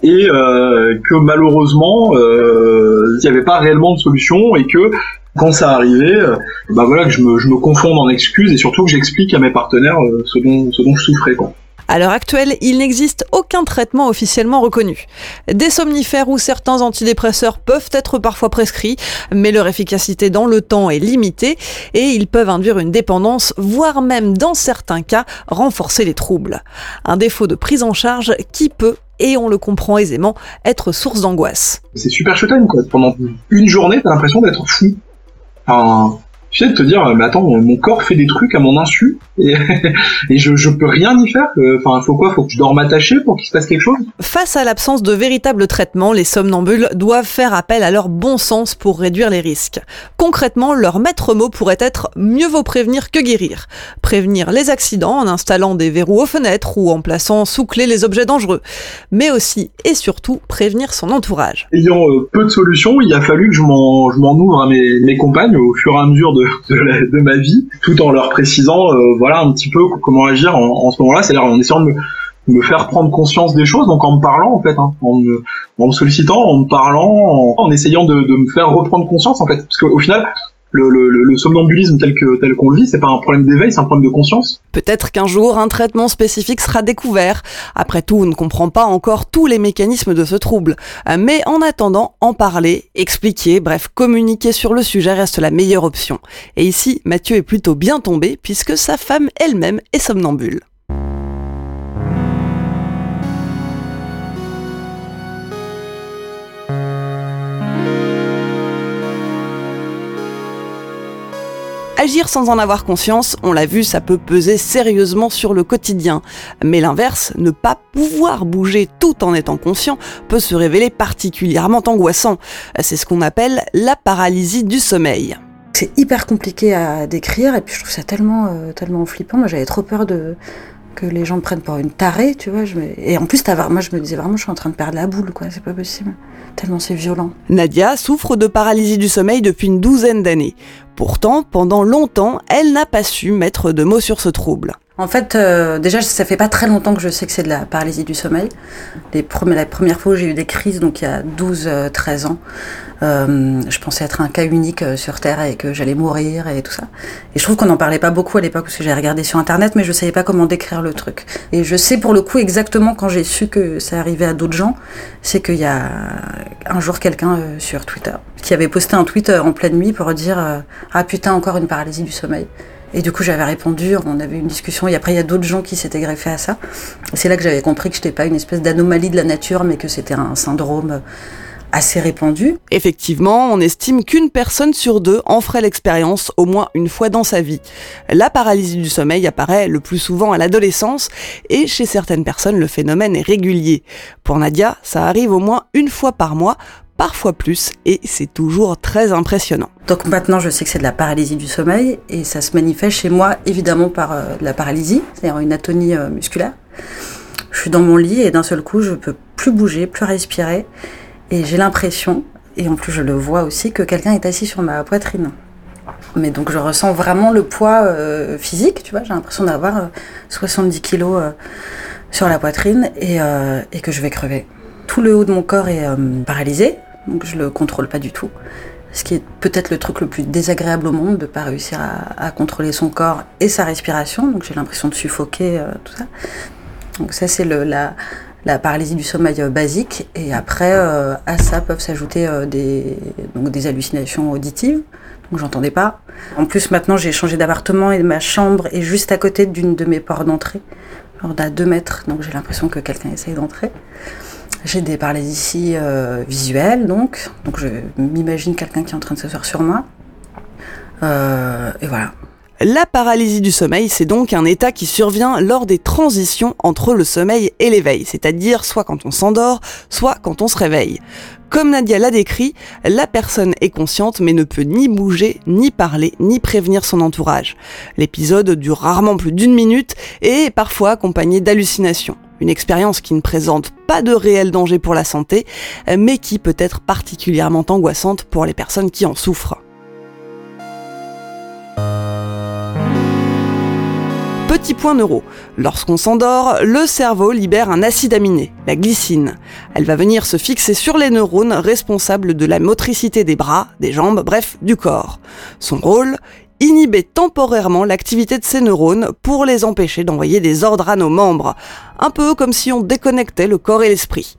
et euh, que malheureusement euh, il n'y avait pas réellement de solution et que quand ça arrivait, euh, bah voilà que je me, je me confonde en excuses et surtout que j'explique à mes partenaires ce dont ce dont je souffrais quoi. À l'heure actuelle, il n'existe aucun traitement officiellement reconnu. Des somnifères ou certains antidépresseurs peuvent être parfois prescrits, mais leur efficacité dans le temps est limitée et ils peuvent induire une dépendance, voire même dans certains cas renforcer les troubles. Un défaut de prise en charge qui peut et on le comprend aisément, être source d'angoisse. C'est super chouette, quoi. Pendant une journée, t'as l'impression d'être fou. Tu sais, de te dire, mais attends, mon corps fait des trucs à mon insu et, et je, je peux rien y faire. Enfin, faut quoi Faut que je dorme attaché pour qu'il se passe quelque chose? Face à l'absence de véritable traitement, les somnambules doivent faire appel à leur bon sens pour réduire les risques. Concrètement, leur maître mot pourrait être mieux vaut prévenir que guérir. Prévenir les accidents en installant des verrous aux fenêtres ou en plaçant sous clé les objets dangereux, mais aussi et surtout prévenir son entourage. Ayant euh, peu de solutions, il a fallu que je m'en ouvre à mes, mes compagnes au fur et à mesure de, de, ma vie, tout en leur précisant euh, voilà un petit peu comment agir en, ce moment-là, c'est-à-dire en essayant de me, faire prendre conscience des choses, donc en me parlant en fait, hein, en, me, sollicitant, en me parlant, en, essayant de, me faire reprendre conscience en fait, parce qu'au final, le, somnambulisme tel que tel qu'on le vit, c'est pas un problème d'éveil, c'est un problème de conscience. Peut-être qu'un jour un traitement spécifique sera découvert. Après tout, on ne comprend pas encore tous les mécanismes de ce trouble. Mais en attendant, en parler, expliquer, bref, communiquer sur le sujet reste la meilleure option. Et ici, Mathieu est plutôt bien tombé puisque sa femme elle-même est somnambule. Agir sans en avoir conscience, on l'a vu, ça peut peser sérieusement sur le quotidien. Mais l'inverse, ne pas pouvoir bouger tout en étant conscient, peut se révéler particulièrement angoissant. C'est ce qu'on appelle la paralysie du sommeil. C'est hyper compliqué à décrire et puis je trouve ça tellement, euh, tellement flippant. Moi j'avais trop peur de, que les gens prennent pour une tarée, tu vois. Et en plus, moi, je me disais vraiment, je suis en train de perdre la boule, quoi. C'est pas possible. Tellement c'est violent. Nadia souffre de paralysie du sommeil depuis une douzaine d'années. Pourtant, pendant longtemps, elle n'a pas su mettre de mots sur ce trouble. En fait, euh, déjà, ça fait pas très longtemps que je sais que c'est de la paralysie du sommeil. Les la première fois où j'ai eu des crises, donc il y a 12-13 euh, ans, euh, je pensais être un cas unique sur Terre et que j'allais mourir et tout ça. Et je trouve qu'on n'en parlait pas beaucoup à l'époque parce que j'ai regardé sur Internet, mais je savais pas comment décrire le truc. Et je sais pour le coup exactement quand j'ai su que ça arrivait à d'autres gens, c'est qu'il y a un jour quelqu'un sur Twitter qui avait posté un tweet en pleine nuit pour dire Ah putain, encore une paralysie du sommeil. Et du coup, j'avais répondu, on avait une discussion, et après, il y a d'autres gens qui s'étaient greffés à ça. C'est là que j'avais compris que je n'étais pas une espèce d'anomalie de la nature, mais que c'était un syndrome assez répandu. Effectivement, on estime qu'une personne sur deux en ferait l'expérience au moins une fois dans sa vie. La paralysie du sommeil apparaît le plus souvent à l'adolescence et chez certaines personnes le phénomène est régulier. Pour Nadia, ça arrive au moins une fois par mois parfois plus, et c'est toujours très impressionnant. Donc maintenant, je sais que c'est de la paralysie du sommeil, et ça se manifeste chez moi évidemment par euh, de la paralysie, c'est-à-dire une atonie euh, musculaire. Je suis dans mon lit et d'un seul coup, je peux plus bouger, plus respirer, et j'ai l'impression, et en plus je le vois aussi, que quelqu'un est assis sur ma poitrine. Mais donc je ressens vraiment le poids euh, physique, tu vois, j'ai l'impression d'avoir 70 kilos sur la poitrine et, et que je vais crever tout le haut de mon corps est paralysé, donc je le contrôle pas du tout. Ce qui est peut-être le truc le plus désagréable au monde, de pas réussir à, contrôler son corps et sa respiration. Donc j'ai l'impression de suffoquer, euh, tout ça. Donc ça c'est la, la paralysie du sommeil euh, basique. Et après, euh, à ça peuvent s'ajouter des, donc des hallucinations auditives. Donc j'entendais pas. En plus maintenant j'ai changé d'appartement et ma chambre est juste à côté d'une de mes portes d'entrée. Alors à deux mètres, donc j'ai l'impression que quelqu'un essaye d'entrer. J'ai des paralysies euh, visuelles, donc. Donc je m'imagine quelqu'un qui est en train de se faire sur moi. Euh, et voilà. La paralysie du sommeil, c'est donc un état qui survient lors des transitions entre le sommeil et l'éveil, c'est-à-dire soit quand on s'endort, soit quand on se réveille. Comme Nadia l'a décrit, la personne est consciente mais ne peut ni bouger, ni parler, ni prévenir son entourage. L'épisode dure rarement plus d'une minute et est parfois accompagné d'hallucinations. Une expérience qui ne présente pas de réel danger pour la santé, mais qui peut être particulièrement angoissante pour les personnes qui en souffrent. Petit point neuro. Lorsqu'on s'endort, le cerveau libère un acide aminé, la glycine. Elle va venir se fixer sur les neurones responsables de la motricité des bras, des jambes, bref, du corps. Son rôle inhiber temporairement l'activité de ces neurones pour les empêcher d'envoyer des ordres à nos membres. Un peu comme si on déconnectait le corps et l'esprit.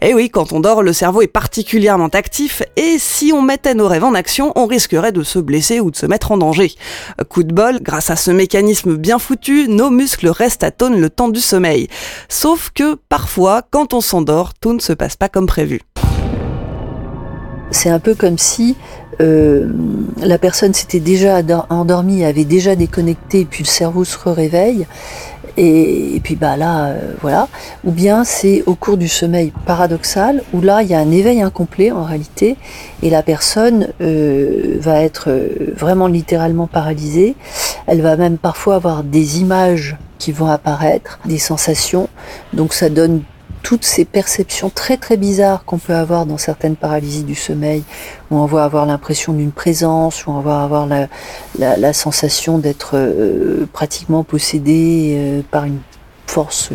Eh oui, quand on dort, le cerveau est particulièrement actif et si on mettait nos rêves en action, on risquerait de se blesser ou de se mettre en danger. Coup de bol, grâce à ce mécanisme bien foutu, nos muscles restent à tonne le temps du sommeil. Sauf que parfois, quand on s'endort, tout ne se passe pas comme prévu. C'est un peu comme si euh, la personne s'était déjà endormie, avait déjà déconnecté, puis le cerveau se réveille. Et, puis bah là, euh, voilà. Ou bien c'est au cours du sommeil paradoxal, où là il y a un éveil incomplet en réalité, et la personne euh, va être vraiment littéralement paralysée. Elle va même parfois avoir des images qui vont apparaître, des sensations. Donc ça donne toutes ces perceptions très très bizarres qu'on peut avoir dans certaines paralysies du sommeil, où on va avoir l'impression d'une présence, où on va avoir la, sensation d'être euh, pratiquement possédé euh, par une force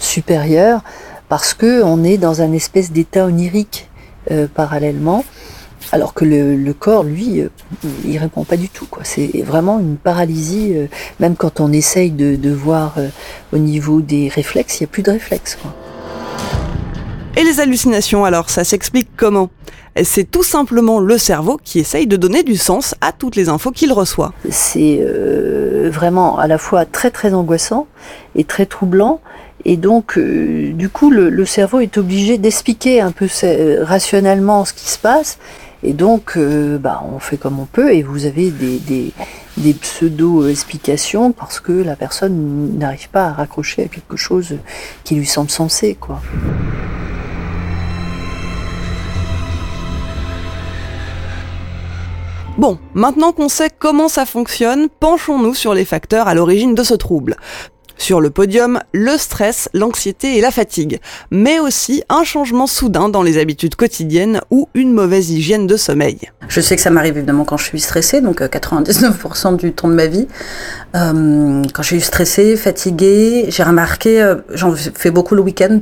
supérieure, parce que on est dans un espèce d'état onirique euh, parallèlement. Alors que le, corps, lui, euh, il répond pas du tout. Quoi. C'est vraiment une paralysie. Euh, même quand on essaye de, voir euh, au niveau des réflexes, il n'y a plus de réflexes. Quoi. Et les hallucinations, alors, ça s'explique comment? C'est tout simplement le cerveau qui essaye de donner du sens à toutes les infos qu'il reçoit. C'est vraiment à la fois très très angoissant et très troublant et donc, euh, du coup, le, cerveau est obligé d'expliquer un peu rationnellement ce qui se passe. Et donc, euh, bah, on fait comme on peut, et vous avez des, des, pseudo-explications parce que la personne n'arrive pas à raccrocher à quelque chose qui lui semble sensé, quoi. Bon, maintenant qu'on sait comment ça fonctionne, penchons-nous sur les facteurs à l'origine de ce trouble. Sur le podium, le stress, l'anxiété et la fatigue, mais aussi un changement soudain dans les habitudes quotidiennes ou une mauvaise hygiène de sommeil. Je sais que ça m'arrive évidemment quand je suis stressée, donc 99% euh, du temps de ma vie. Euh, quand je suis stressée, fatiguée, j'ai remarqué, euh, j'en fais beaucoup le week-end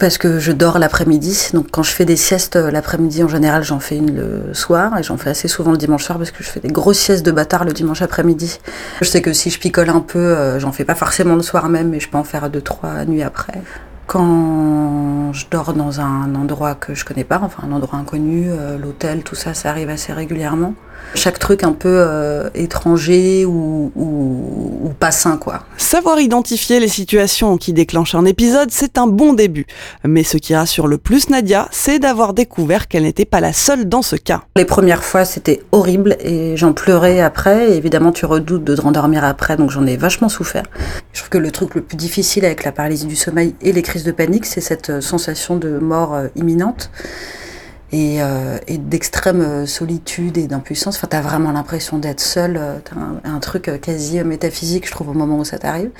parce que je dors l'après-midi. Donc quand je fais des siestes euh, l'après-midi, en général, j'en fais une le soir et j'en fais assez souvent le dimanche soir parce que je fais des grosses siestes de bâtard le dimanche après-midi. Je sais que si je picole un peu, euh, j'en fais pas forcément le soir même, mais je peux en faire deux trois nuits après. Quand je dors dans un endroit que je connais pas, enfin un endroit inconnu, euh, l'hôtel, tout ça, ça arrive assez régulièrement chaque truc un peu euh, étranger ou, ou, pas sain quoi. Savoir identifier les situations qui déclenchent un épisode, c'est un bon début. Mais ce qui rassure le plus Nadia, c'est d'avoir découvert qu'elle n'était pas la seule dans ce cas. Les premières fois, c'était horrible et j'en pleurais après. évidemment, tu redoutes de te rendormir après, donc j'en ai vachement souffert. Je trouve que le truc le plus difficile avec la paralysie du sommeil et les crises de panique, c'est cette euh, sensation de mort euh, imminente et, euh, et d'extrême euh, solitude et d'impuissance. Enfin, t'as vraiment l'impression d'être seul. Euh, t'as un, truc quasi métaphysique, je trouve, au moment où ça t'arrive.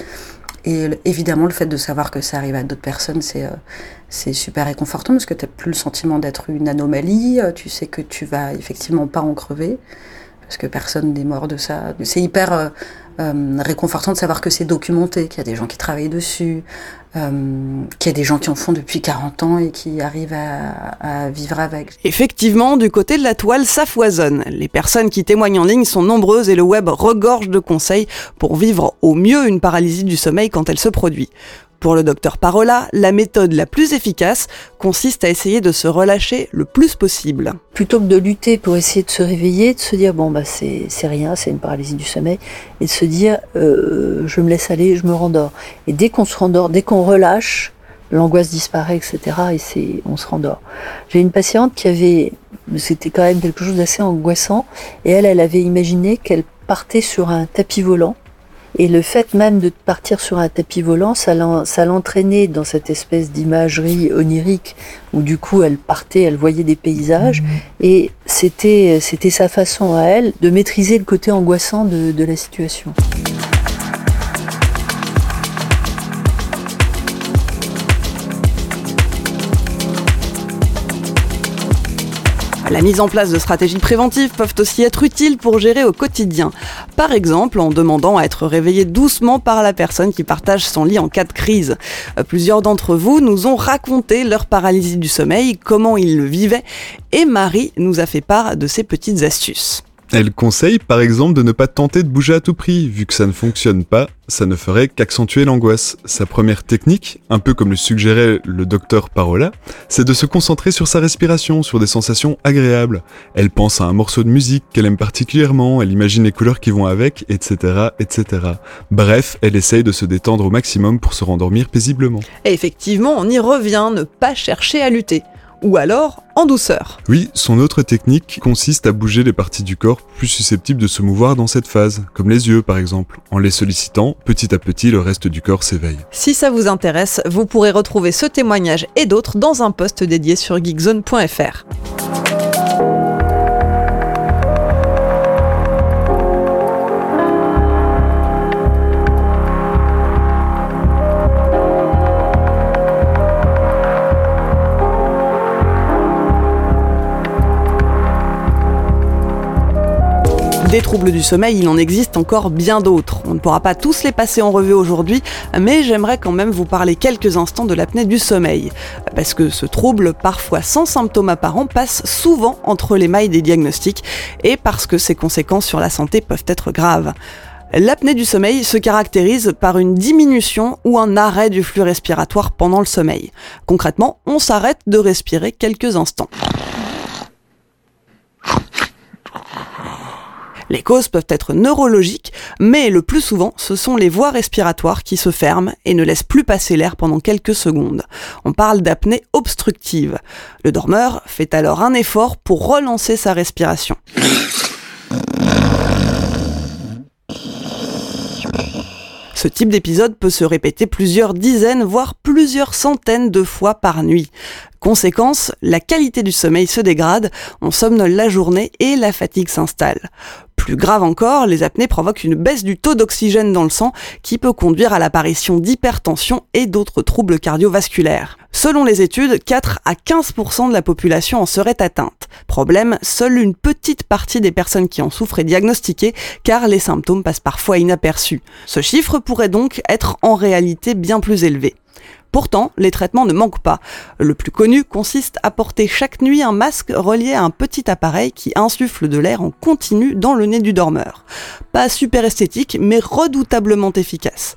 Et évidemment, le fait de savoir que ça arrive à d'autres personnes, c'est super réconfortant parce que t'as plus le sentiment d'être une anomalie. Tu sais que tu vas effectivement pas en crever parce que personne n'est mort de ça. C'est hyper réconfortant de savoir que c'est documenté, qu'il y a des gens qui travaillent dessus, euh, qu'il y a des gens qui en font depuis 40 ans et qui arrivent à, à, vivre avec. Effectivement, du côté de la toile, ça foisonne. Les personnes qui témoignent en ligne sont nombreuses et le web regorge de conseils pour vivre au mieux une paralysie du sommeil quand elle se produit. Pour le docteur Parola, la méthode la plus efficace consiste à essayer de se relâcher le plus possible. Plutôt que de lutter pour essayer de se réveiller, de se dire bon bah c'est rien, c'est une paralysie du sommeil, et de se dire euh, je me laisse aller, je me rendors. Et dès qu'on se rendort, dès qu'on relâche, l'angoisse disparaît, etc. Et c'est on se rendort. J'ai une patiente qui avait, c'était quand même quelque chose d'assez angoissant, et elle, elle avait imaginé qu'elle partait sur un tapis volant et le fait même de partir sur un tapis volant, ça l'entraînait dans cette espèce d'imagerie onirique où du coup elle partait, elle voyait des paysages. Mmh. Et c'était sa façon à elle de maîtriser le côté angoissant de la situation. La mise en place de stratégies préventives peuvent aussi être utiles pour gérer au quotidien. Par exemple, en demandant à être réveillé doucement par la personne qui partage son lit en cas de crise. Euh, plusieurs d'entre vous nous ont raconté leur paralysie du sommeil, comment ils le vivaient, et Marie nous a fait part de ses petites astuces. Elle conseille par exemple de ne pas tenter de bouger à tout prix, vu que ça ne fonctionne pas, ça ne ferait qu'accentuer l'angoisse. Sa première technique, un peu comme le suggérait le docteur Parola, c'est de se concentrer sur sa respiration, sur des sensations agréables. Elle pense à un morceau de musique qu'elle aime particulièrement, elle imagine les couleurs qui vont avec, etc., etc. Bref, elle essaye de se détendre au maximum pour se rendormir paisiblement. Et effectivement, on y revient, ne pas chercher à lutter ou alors en douceur. Oui, son autre technique consiste à bouger les parties du corps plus susceptibles de se mouvoir dans cette phase, comme les yeux par exemple. En les sollicitant, petit à petit, le reste du corps s'éveille. Si ça vous intéresse, vous pourrez retrouver ce témoignage et d'autres dans un post dédié sur geekzone.fr. Des troubles du sommeil, il en existe encore bien d'autres. On ne pourra pas tous les passer en revue aujourd'hui, mais j'aimerais quand même vous parler quelques instants de l'apnée du sommeil. Parce que ce trouble, parfois sans symptômes apparents, passe souvent entre les mailles des diagnostics et parce que ses conséquences sur la santé peuvent être graves. L'apnée du sommeil se caractérise par une diminution ou un arrêt du flux respiratoire pendant le sommeil. Concrètement, on s'arrête de respirer quelques instants. Les causes peuvent être neurologiques, mais le plus souvent, ce sont les voies respiratoires qui se ferment et ne laissent plus passer l'air pendant quelques secondes. On parle d'apnée obstructive. Le dormeur fait alors un effort pour relancer sa respiration. Ce type d'épisode peut se répéter plusieurs dizaines, voire plusieurs centaines de fois par nuit. Conséquence, la qualité du sommeil se dégrade, on somnole la journée et la fatigue s'installe. Plus grave encore, les apnées provoquent une baisse du taux d'oxygène dans le sang qui peut conduire à l'apparition d'hypertension et d'autres troubles cardiovasculaires. Selon les études, 4 à 15% de la population en serait atteinte. Problème, seule une petite partie des personnes qui en souffrent est diagnostiquée car les symptômes passent parfois inaperçus. Ce chiffre pourrait donc être en réalité bien plus élevé. Pourtant, les traitements ne manquent pas. Le plus connu consiste à porter chaque nuit un masque relié à un petit appareil qui insuffle de l'air en continu dans le nez du dormeur. Pas super esthétique, mais redoutablement efficace.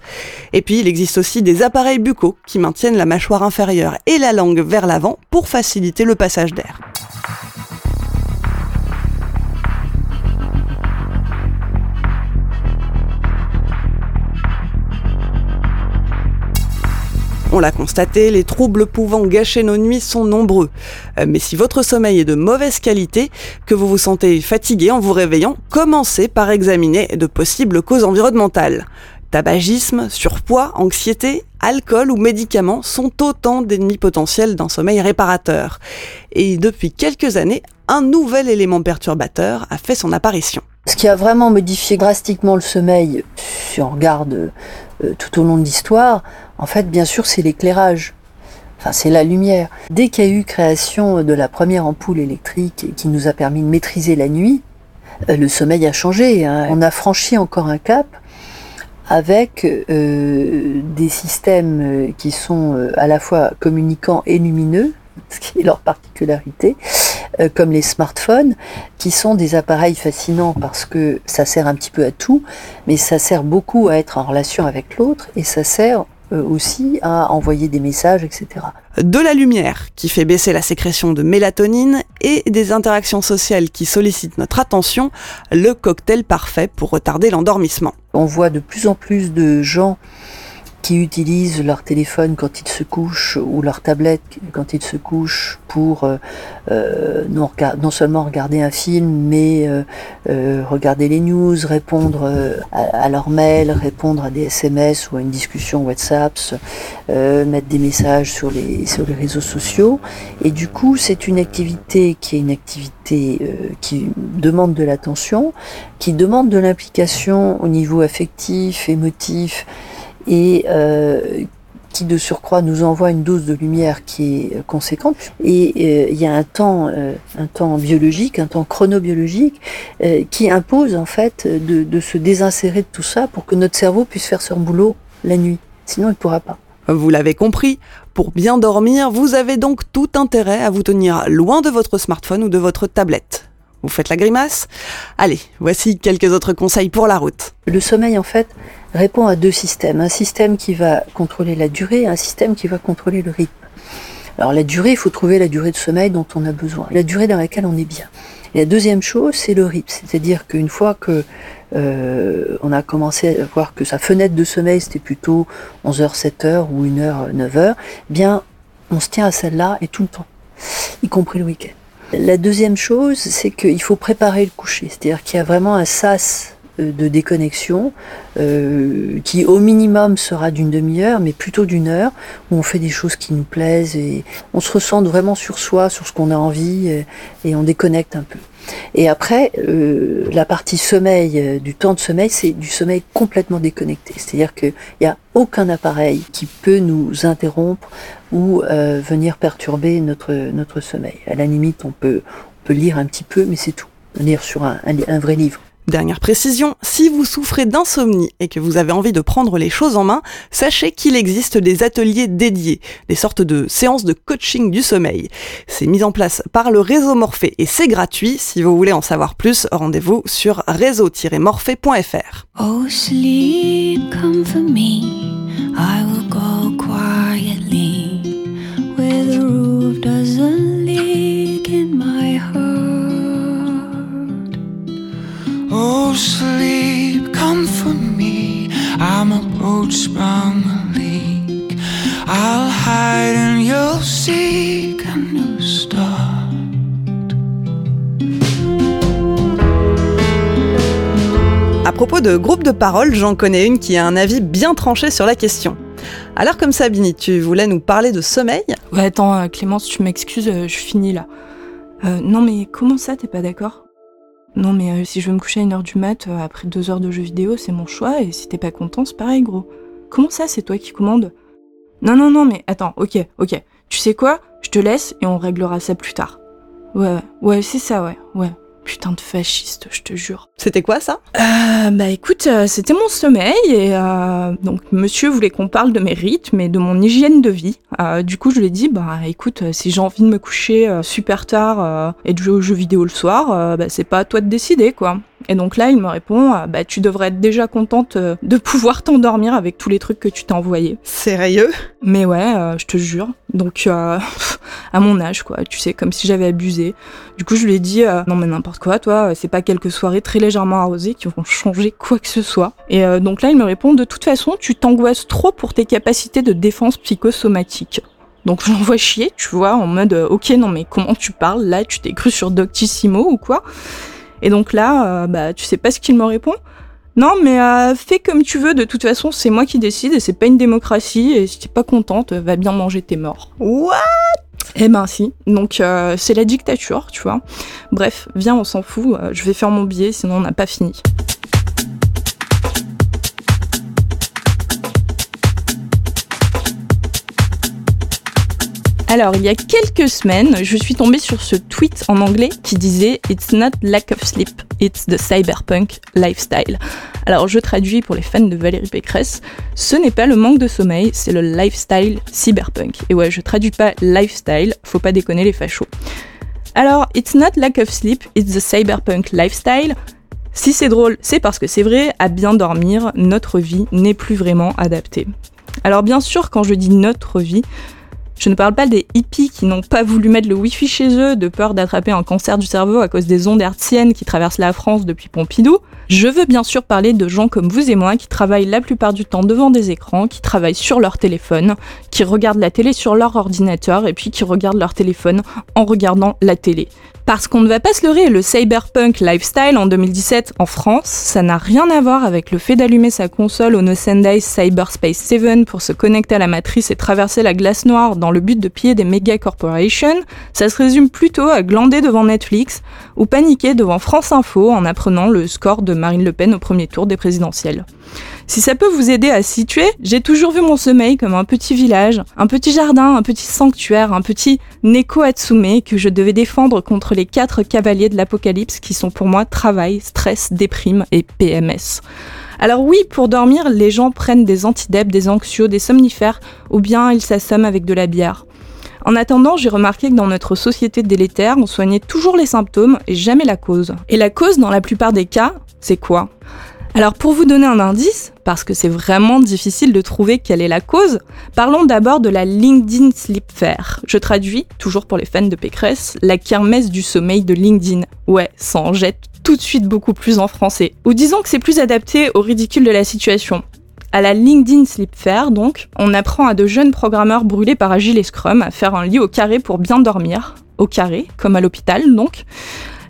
Et puis, il existe aussi des appareils buccaux qui maintiennent la mâchoire inférieure et la langue vers l'avant pour faciliter le passage d'air. On l'a constaté, les troubles pouvant gâcher nos nuits sont nombreux. Euh, mais si votre sommeil est de mauvaise qualité, que vous vous sentez fatigué en vous réveillant, commencez par examiner de possibles causes environnementales. Tabagisme, surpoids, anxiété, alcool ou médicaments sont autant d'ennemis potentiels d'un sommeil réparateur. Et depuis quelques années, un nouvel élément perturbateur a fait son apparition. Ce qui a vraiment modifié drastiquement le sommeil, si on regarde euh, tout au long de l'histoire, en fait, bien sûr, c'est l'éclairage. Enfin, c'est la lumière. Dès qu'il y a eu création de la première ampoule électrique qui nous a permis de maîtriser la nuit, euh, le sommeil a changé. Hein. On a franchi encore un cap avec euh, des systèmes qui sont à la fois communicants et lumineux, ce qui est leur particularité, euh, comme les smartphones, qui sont des appareils fascinants parce que ça sert un petit peu à tout, mais ça sert beaucoup à être en relation avec l'autre et ça sert euh, aussi à envoyer des messages, etc. De la lumière qui fait baisser la sécrétion de mélatonine et des interactions sociales qui sollicitent notre attention, le cocktail parfait pour retarder l'endormissement. On voit de plus en plus de gens qui utilisent leur téléphone quand ils se couchent ou leur tablette quand ils se couchent pour euh, euh non, non, seulement regarder un film, mais euh, euh regarder les news, répondre euh, à, à leurs mails, répondre à des SMS ou à une discussion WhatsApp, mettre des messages sur les, sur les réseaux sociaux. Et du coup, c'est une activité qui est une activité qui demande de l'attention, qui demande de l'implication au niveau affectif, émotif, et euh, qui de surcroît nous envoie une dose de lumière qui est conséquente. Et euh, il y a un temps, euh, un temps biologique, un temps chronobiologique, qui impose en fait de, de, se désinsérer de tout ça pour que notre cerveau puisse faire son boulot la nuit. Sinon, il ne pourra pas. Vous l'avez compris, pour bien dormir, vous avez donc tout intérêt à vous tenir loin de votre smartphone ou de votre tablette. Vous faites la grimace? Allez, voici quelques autres conseils pour la route. Le sommeil, en fait, répond à deux systèmes. Un système qui va contrôler la durée et un système qui va contrôler le rythme. Alors la durée, il faut trouver la durée de sommeil dont on a besoin, la durée dans laquelle on est bien. Et la deuxième chose, c'est le rythme, c'est-à-dire qu'une fois que euh, on a commencé à voir que sa fenêtre de sommeil c'était plutôt 11h, 7h ou 1h, 9h, bien on se tient à celle-là et tout le temps, y compris le week-end. La deuxième chose, c'est qu'il faut préparer le coucher, c'est-à-dire qu'il y a vraiment un sas de déconnexion euh, qui au minimum sera d'une demi-heure, mais plutôt d'une heure, où on fait des choses qui nous plaisent et on se ressent vraiment sur soi, sur ce qu'on a envie et, et, on déconnecte un peu. Et après, euh, la partie sommeil, euh, du temps de sommeil, c'est du sommeil complètement déconnecté. C'est-à-dire qu'il n'y a aucun appareil qui peut nous interrompre ou euh, venir perturber notre, notre sommeil. À la limite, on peut, on peut lire un petit peu, mais c'est tout. Lire sur un, un, un vrai livre. Dernière précision, si vous souffrez d'insomnie et que vous avez envie de prendre les choses en main, sachez qu'il existe des ateliers dédiés, des sortes de séances de coaching du sommeil. C'est mis en place par le réseau Morphée et c'est gratuit. Si vous voulez en savoir plus, rendez-vous sur réseau-morphée.fr. Sleep, come for me. I'm approached by a leak. I'll hide and you'll seek a new start. À propos de groupe de parole, j'en connais une qui a un avis bien tranché sur la question. Alors comme Sabine, tu voulais nous parler de sommeil? Ouais, attends, euh, Clémence, tu m'excuses, euh, je finis là. Euh, non mais comment ça, t'es pas d'accord? Non mais euh, si je veux me coucher à une heure du mat euh, après deux heures de jeux vidéo, c'est mon choix, et si t'es pas content, c'est pareil, gros. Comment ça, c'est toi qui commandes Non, non, non, mais attends, ok, ok. Tu sais quoi? Je te laisse et on réglera ça plus tard. Ouais, ouais, c'est ça, ouais, ouais. Putain de fasciste, je te jure. C'était quoi ça? Euh, bah écoute, euh, c'était mon sommeil et euh, donc monsieur voulait qu'on parle de mes rythmes et de mon hygiène de vie. Euh, du coup, je lui ai dit, bah écoute, si j'ai envie de me coucher super tard et de jouer aux jeux vidéo le soir, bah c'est pas à toi de décider quoi. Et donc là, il me répond, euh, bah tu devrais être déjà contente euh, de pouvoir t'endormir avec tous les trucs que tu t'as envoyés. Sérieux? Mais ouais, euh, je te jure. Donc euh, à mon âge quoi, tu sais, comme si j'avais abusé. Du coup, je lui ai dit, euh, non mais n'importe quoi, toi, c'est pas quelques soirées très légèrement arrosées qui vont changer quoi que ce soit. Et donc là, il me répond, de toute façon, tu t'angoisses trop pour tes capacités de défense psychosomatique. Donc je l'envoie chier, tu vois, en mode, ok, non mais comment tu parles? Là, tu t'es cru sur Doctissimo ou quoi? Et donc là, euh, bah tu sais pas ce qu'il me répond non, mais euh, fais comme tu veux, de toute façon, c'est moi qui décide et c'est pas une démocratie. Et si t'es pas contente, euh, va bien manger tes morts. What? Eh ben si. Donc c'est la dictature, tu vois. Bref, viens, on s'en fout. je vais faire mon billet, sinon on n'a pas fini. Alors, il y a quelques semaines, je suis tombée sur ce tweet en anglais qui disait It's not lack of sleep, it's the cyberpunk lifestyle. Alors, je traduis pour les fans de Valérie Pécresse ce n'est pas le manque de sommeil, c'est le lifestyle cyberpunk. Et ouais, je traduis pas lifestyle, faut pas déconner les fachos. Alors, it's not lack of sleep, it's the cyberpunk lifestyle. Si c'est drôle, c'est parce que c'est vrai, à bien dormir, notre vie n'est plus vraiment adaptée. Alors bien sûr, quand je dis notre vie, je ne parle pas des hippies qui n'ont pas voulu mettre le wifi chez eux de peur d'attraper un cancer du cerveau à cause des ondes hertziennes qui traversent la France depuis Pompidou. Je veux bien sûr parler de gens comme vous et moi qui travaillent la plupart du temps devant des écrans, qui travaillent sur leur téléphone, qui regardent la télé sur leur ordinateur et puis qui regardent leur téléphone en regardant la télé. Parce qu'on ne va pas se leurrer, le cyberpunk lifestyle en 2017 en France, ça n'a rien à voir avec le fait d'allumer sa console au No Sunday Cyberspace 7 pour se connecter à la matrice et traverser la glace noire dans le but de piller des méga corporations. Ça se résume plutôt à glander devant Netflix ou paniquer devant France Info en apprenant le score de Marine Le Pen au premier tour des présidentielles. Si ça peut vous aider à situer, j'ai toujours vu mon sommeil comme un petit village, un petit jardin, un petit sanctuaire, un petit Neko Atsume que je devais défendre contre les quatre cavaliers de l'apocalypse qui sont pour moi travail, stress, déprime et PMS. Alors oui, pour dormir, les gens prennent des antidèpes, des anxios, des somnifères, ou bien ils s'assomment avec de la bière. En attendant, j'ai remarqué que dans notre société délétère, on soignait toujours les symptômes et jamais la cause. Et la cause, dans la plupart des cas, c'est quoi? Alors pour vous donner un indice, parce que c'est vraiment difficile de trouver quelle est la cause, parlons d'abord de la LinkedIn Sleep Fair. Je traduis, toujours pour les fans de Pécresse, la kermesse du sommeil de LinkedIn. Ouais, ça en jette tout de suite beaucoup plus en français. Ou disons que c'est plus adapté au ridicule de la situation. À la LinkedIn Sleep Fair, donc, on apprend à de jeunes programmeurs brûlés par Agile et Scrum à faire un lit au carré pour bien dormir. Au carré, comme à l'hôpital donc.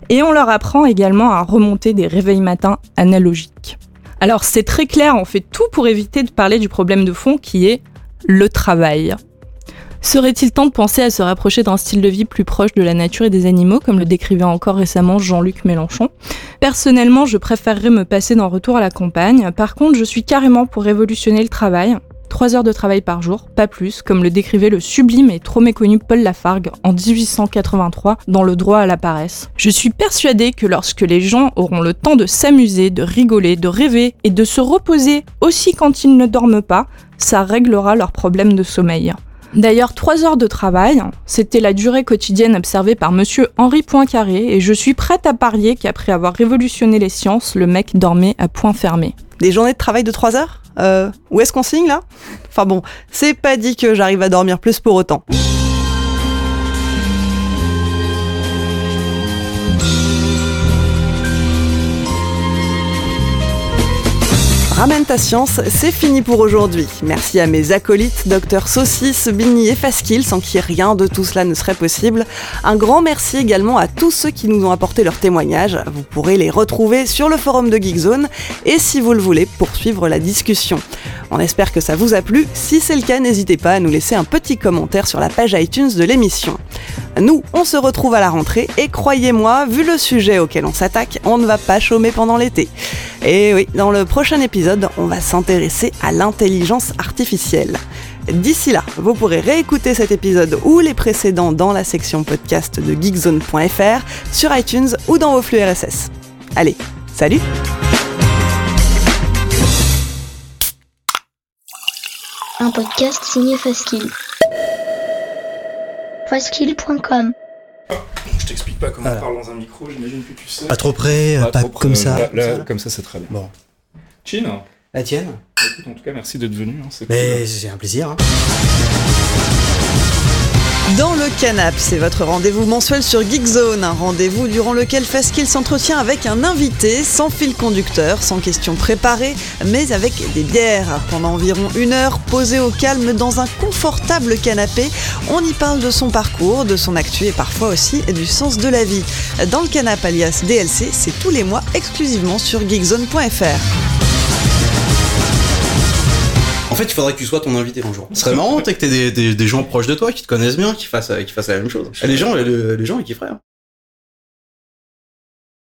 Et on leur apprend également à remonter des réveils matins analogiques. Alors c'est très clair, on fait tout pour éviter de parler du problème de fond qui est le travail. Serait-il temps de penser à se rapprocher d'un style de vie plus proche de la nature et des animaux, comme le décrivait encore récemment Jean-Luc Mélenchon? Personnellement, je préférerais me passer d'un retour à la campagne. Par contre, je suis carrément pour révolutionner le travail, 3 heures de travail par jour, pas plus, comme le décrivait le sublime et trop méconnu Paul Lafargue en 1883 dans Le droit à la paresse. Je suis persuadée que lorsque les gens auront le temps de s'amuser, de rigoler, de rêver et de se reposer aussi quand ils ne dorment pas, ça réglera leurs problèmes de sommeil. D'ailleurs, 3 heures de travail, c'était la durée quotidienne observée par monsieur Henri Poincaré, et je suis prête à parier qu'après avoir révolutionné les sciences, le mec dormait à point fermé. Des journées de travail de 3 heures? Euh, Où est-ce qu'on signe là? Enfin bon, c'est pas dit que j'arrive à dormir plus pour autant. Ramène ta science, c'est fini pour aujourd'hui. Merci à mes acolytes, Dr Saucisse, Bigny et Fasquille, sans qui rien de tout cela ne serait possible. Un grand merci également à tous ceux qui nous ont apporté leurs témoignages. Vous pourrez les retrouver sur le forum de Geekzone et si vous le voulez, poursuivre la discussion. On espère que ça vous a plu. Si c'est le cas, n'hésitez pas à nous laisser un petit commentaire sur la page iTunes de l'émission. Nous, on se retrouve à la rentrée et croyez-moi, vu le sujet auquel on s'attaque, on ne va pas chômer pendant l'été. Et oui, dans le prochain épisode, on va s'intéresser à l'intelligence artificielle. D'ici là, vous pourrez réécouter cet épisode ou les précédents dans la section podcast de geekzone.fr, sur iTunes ou dans vos flux RSS. Allez, salut Un podcast signé Faskill. Faskill.com Je t'explique pas comment Ah. on parle dans un micro, j'imagine que tu sais. Pas trop près, euh, pas trop comme ça. Là, là, Comme ça. comme ça, c'est très bien. Bon. Chin, La tienne écoute, en tout cas, merci d'être venu. hein, c'est Mais cool. c'est un plaisir. hein. Dans le canap, c'est votre rendez-vous mensuel sur Geekzone, un rendez-vous durant lequel Faskill s'entretient avec un invité, sans fil conducteur, sans questions préparées, mais avec des bières. Pendant environ une heure, posé au calme dans un confortable canapé, on y parle de son parcours, de son actu et parfois aussi du sens de la vie. Dans le canap alias DLC, c'est tous les mois exclusivement sur geekzone.fr. En fait, il faudrait que tu sois ton invité un jour. Ce serait marrant, que t'aies des, des, des gens proches de toi qui te connaissent bien, qui fassent, qui fassent la même chose. Et les gens, les, les gens, ils kifferaient. hein.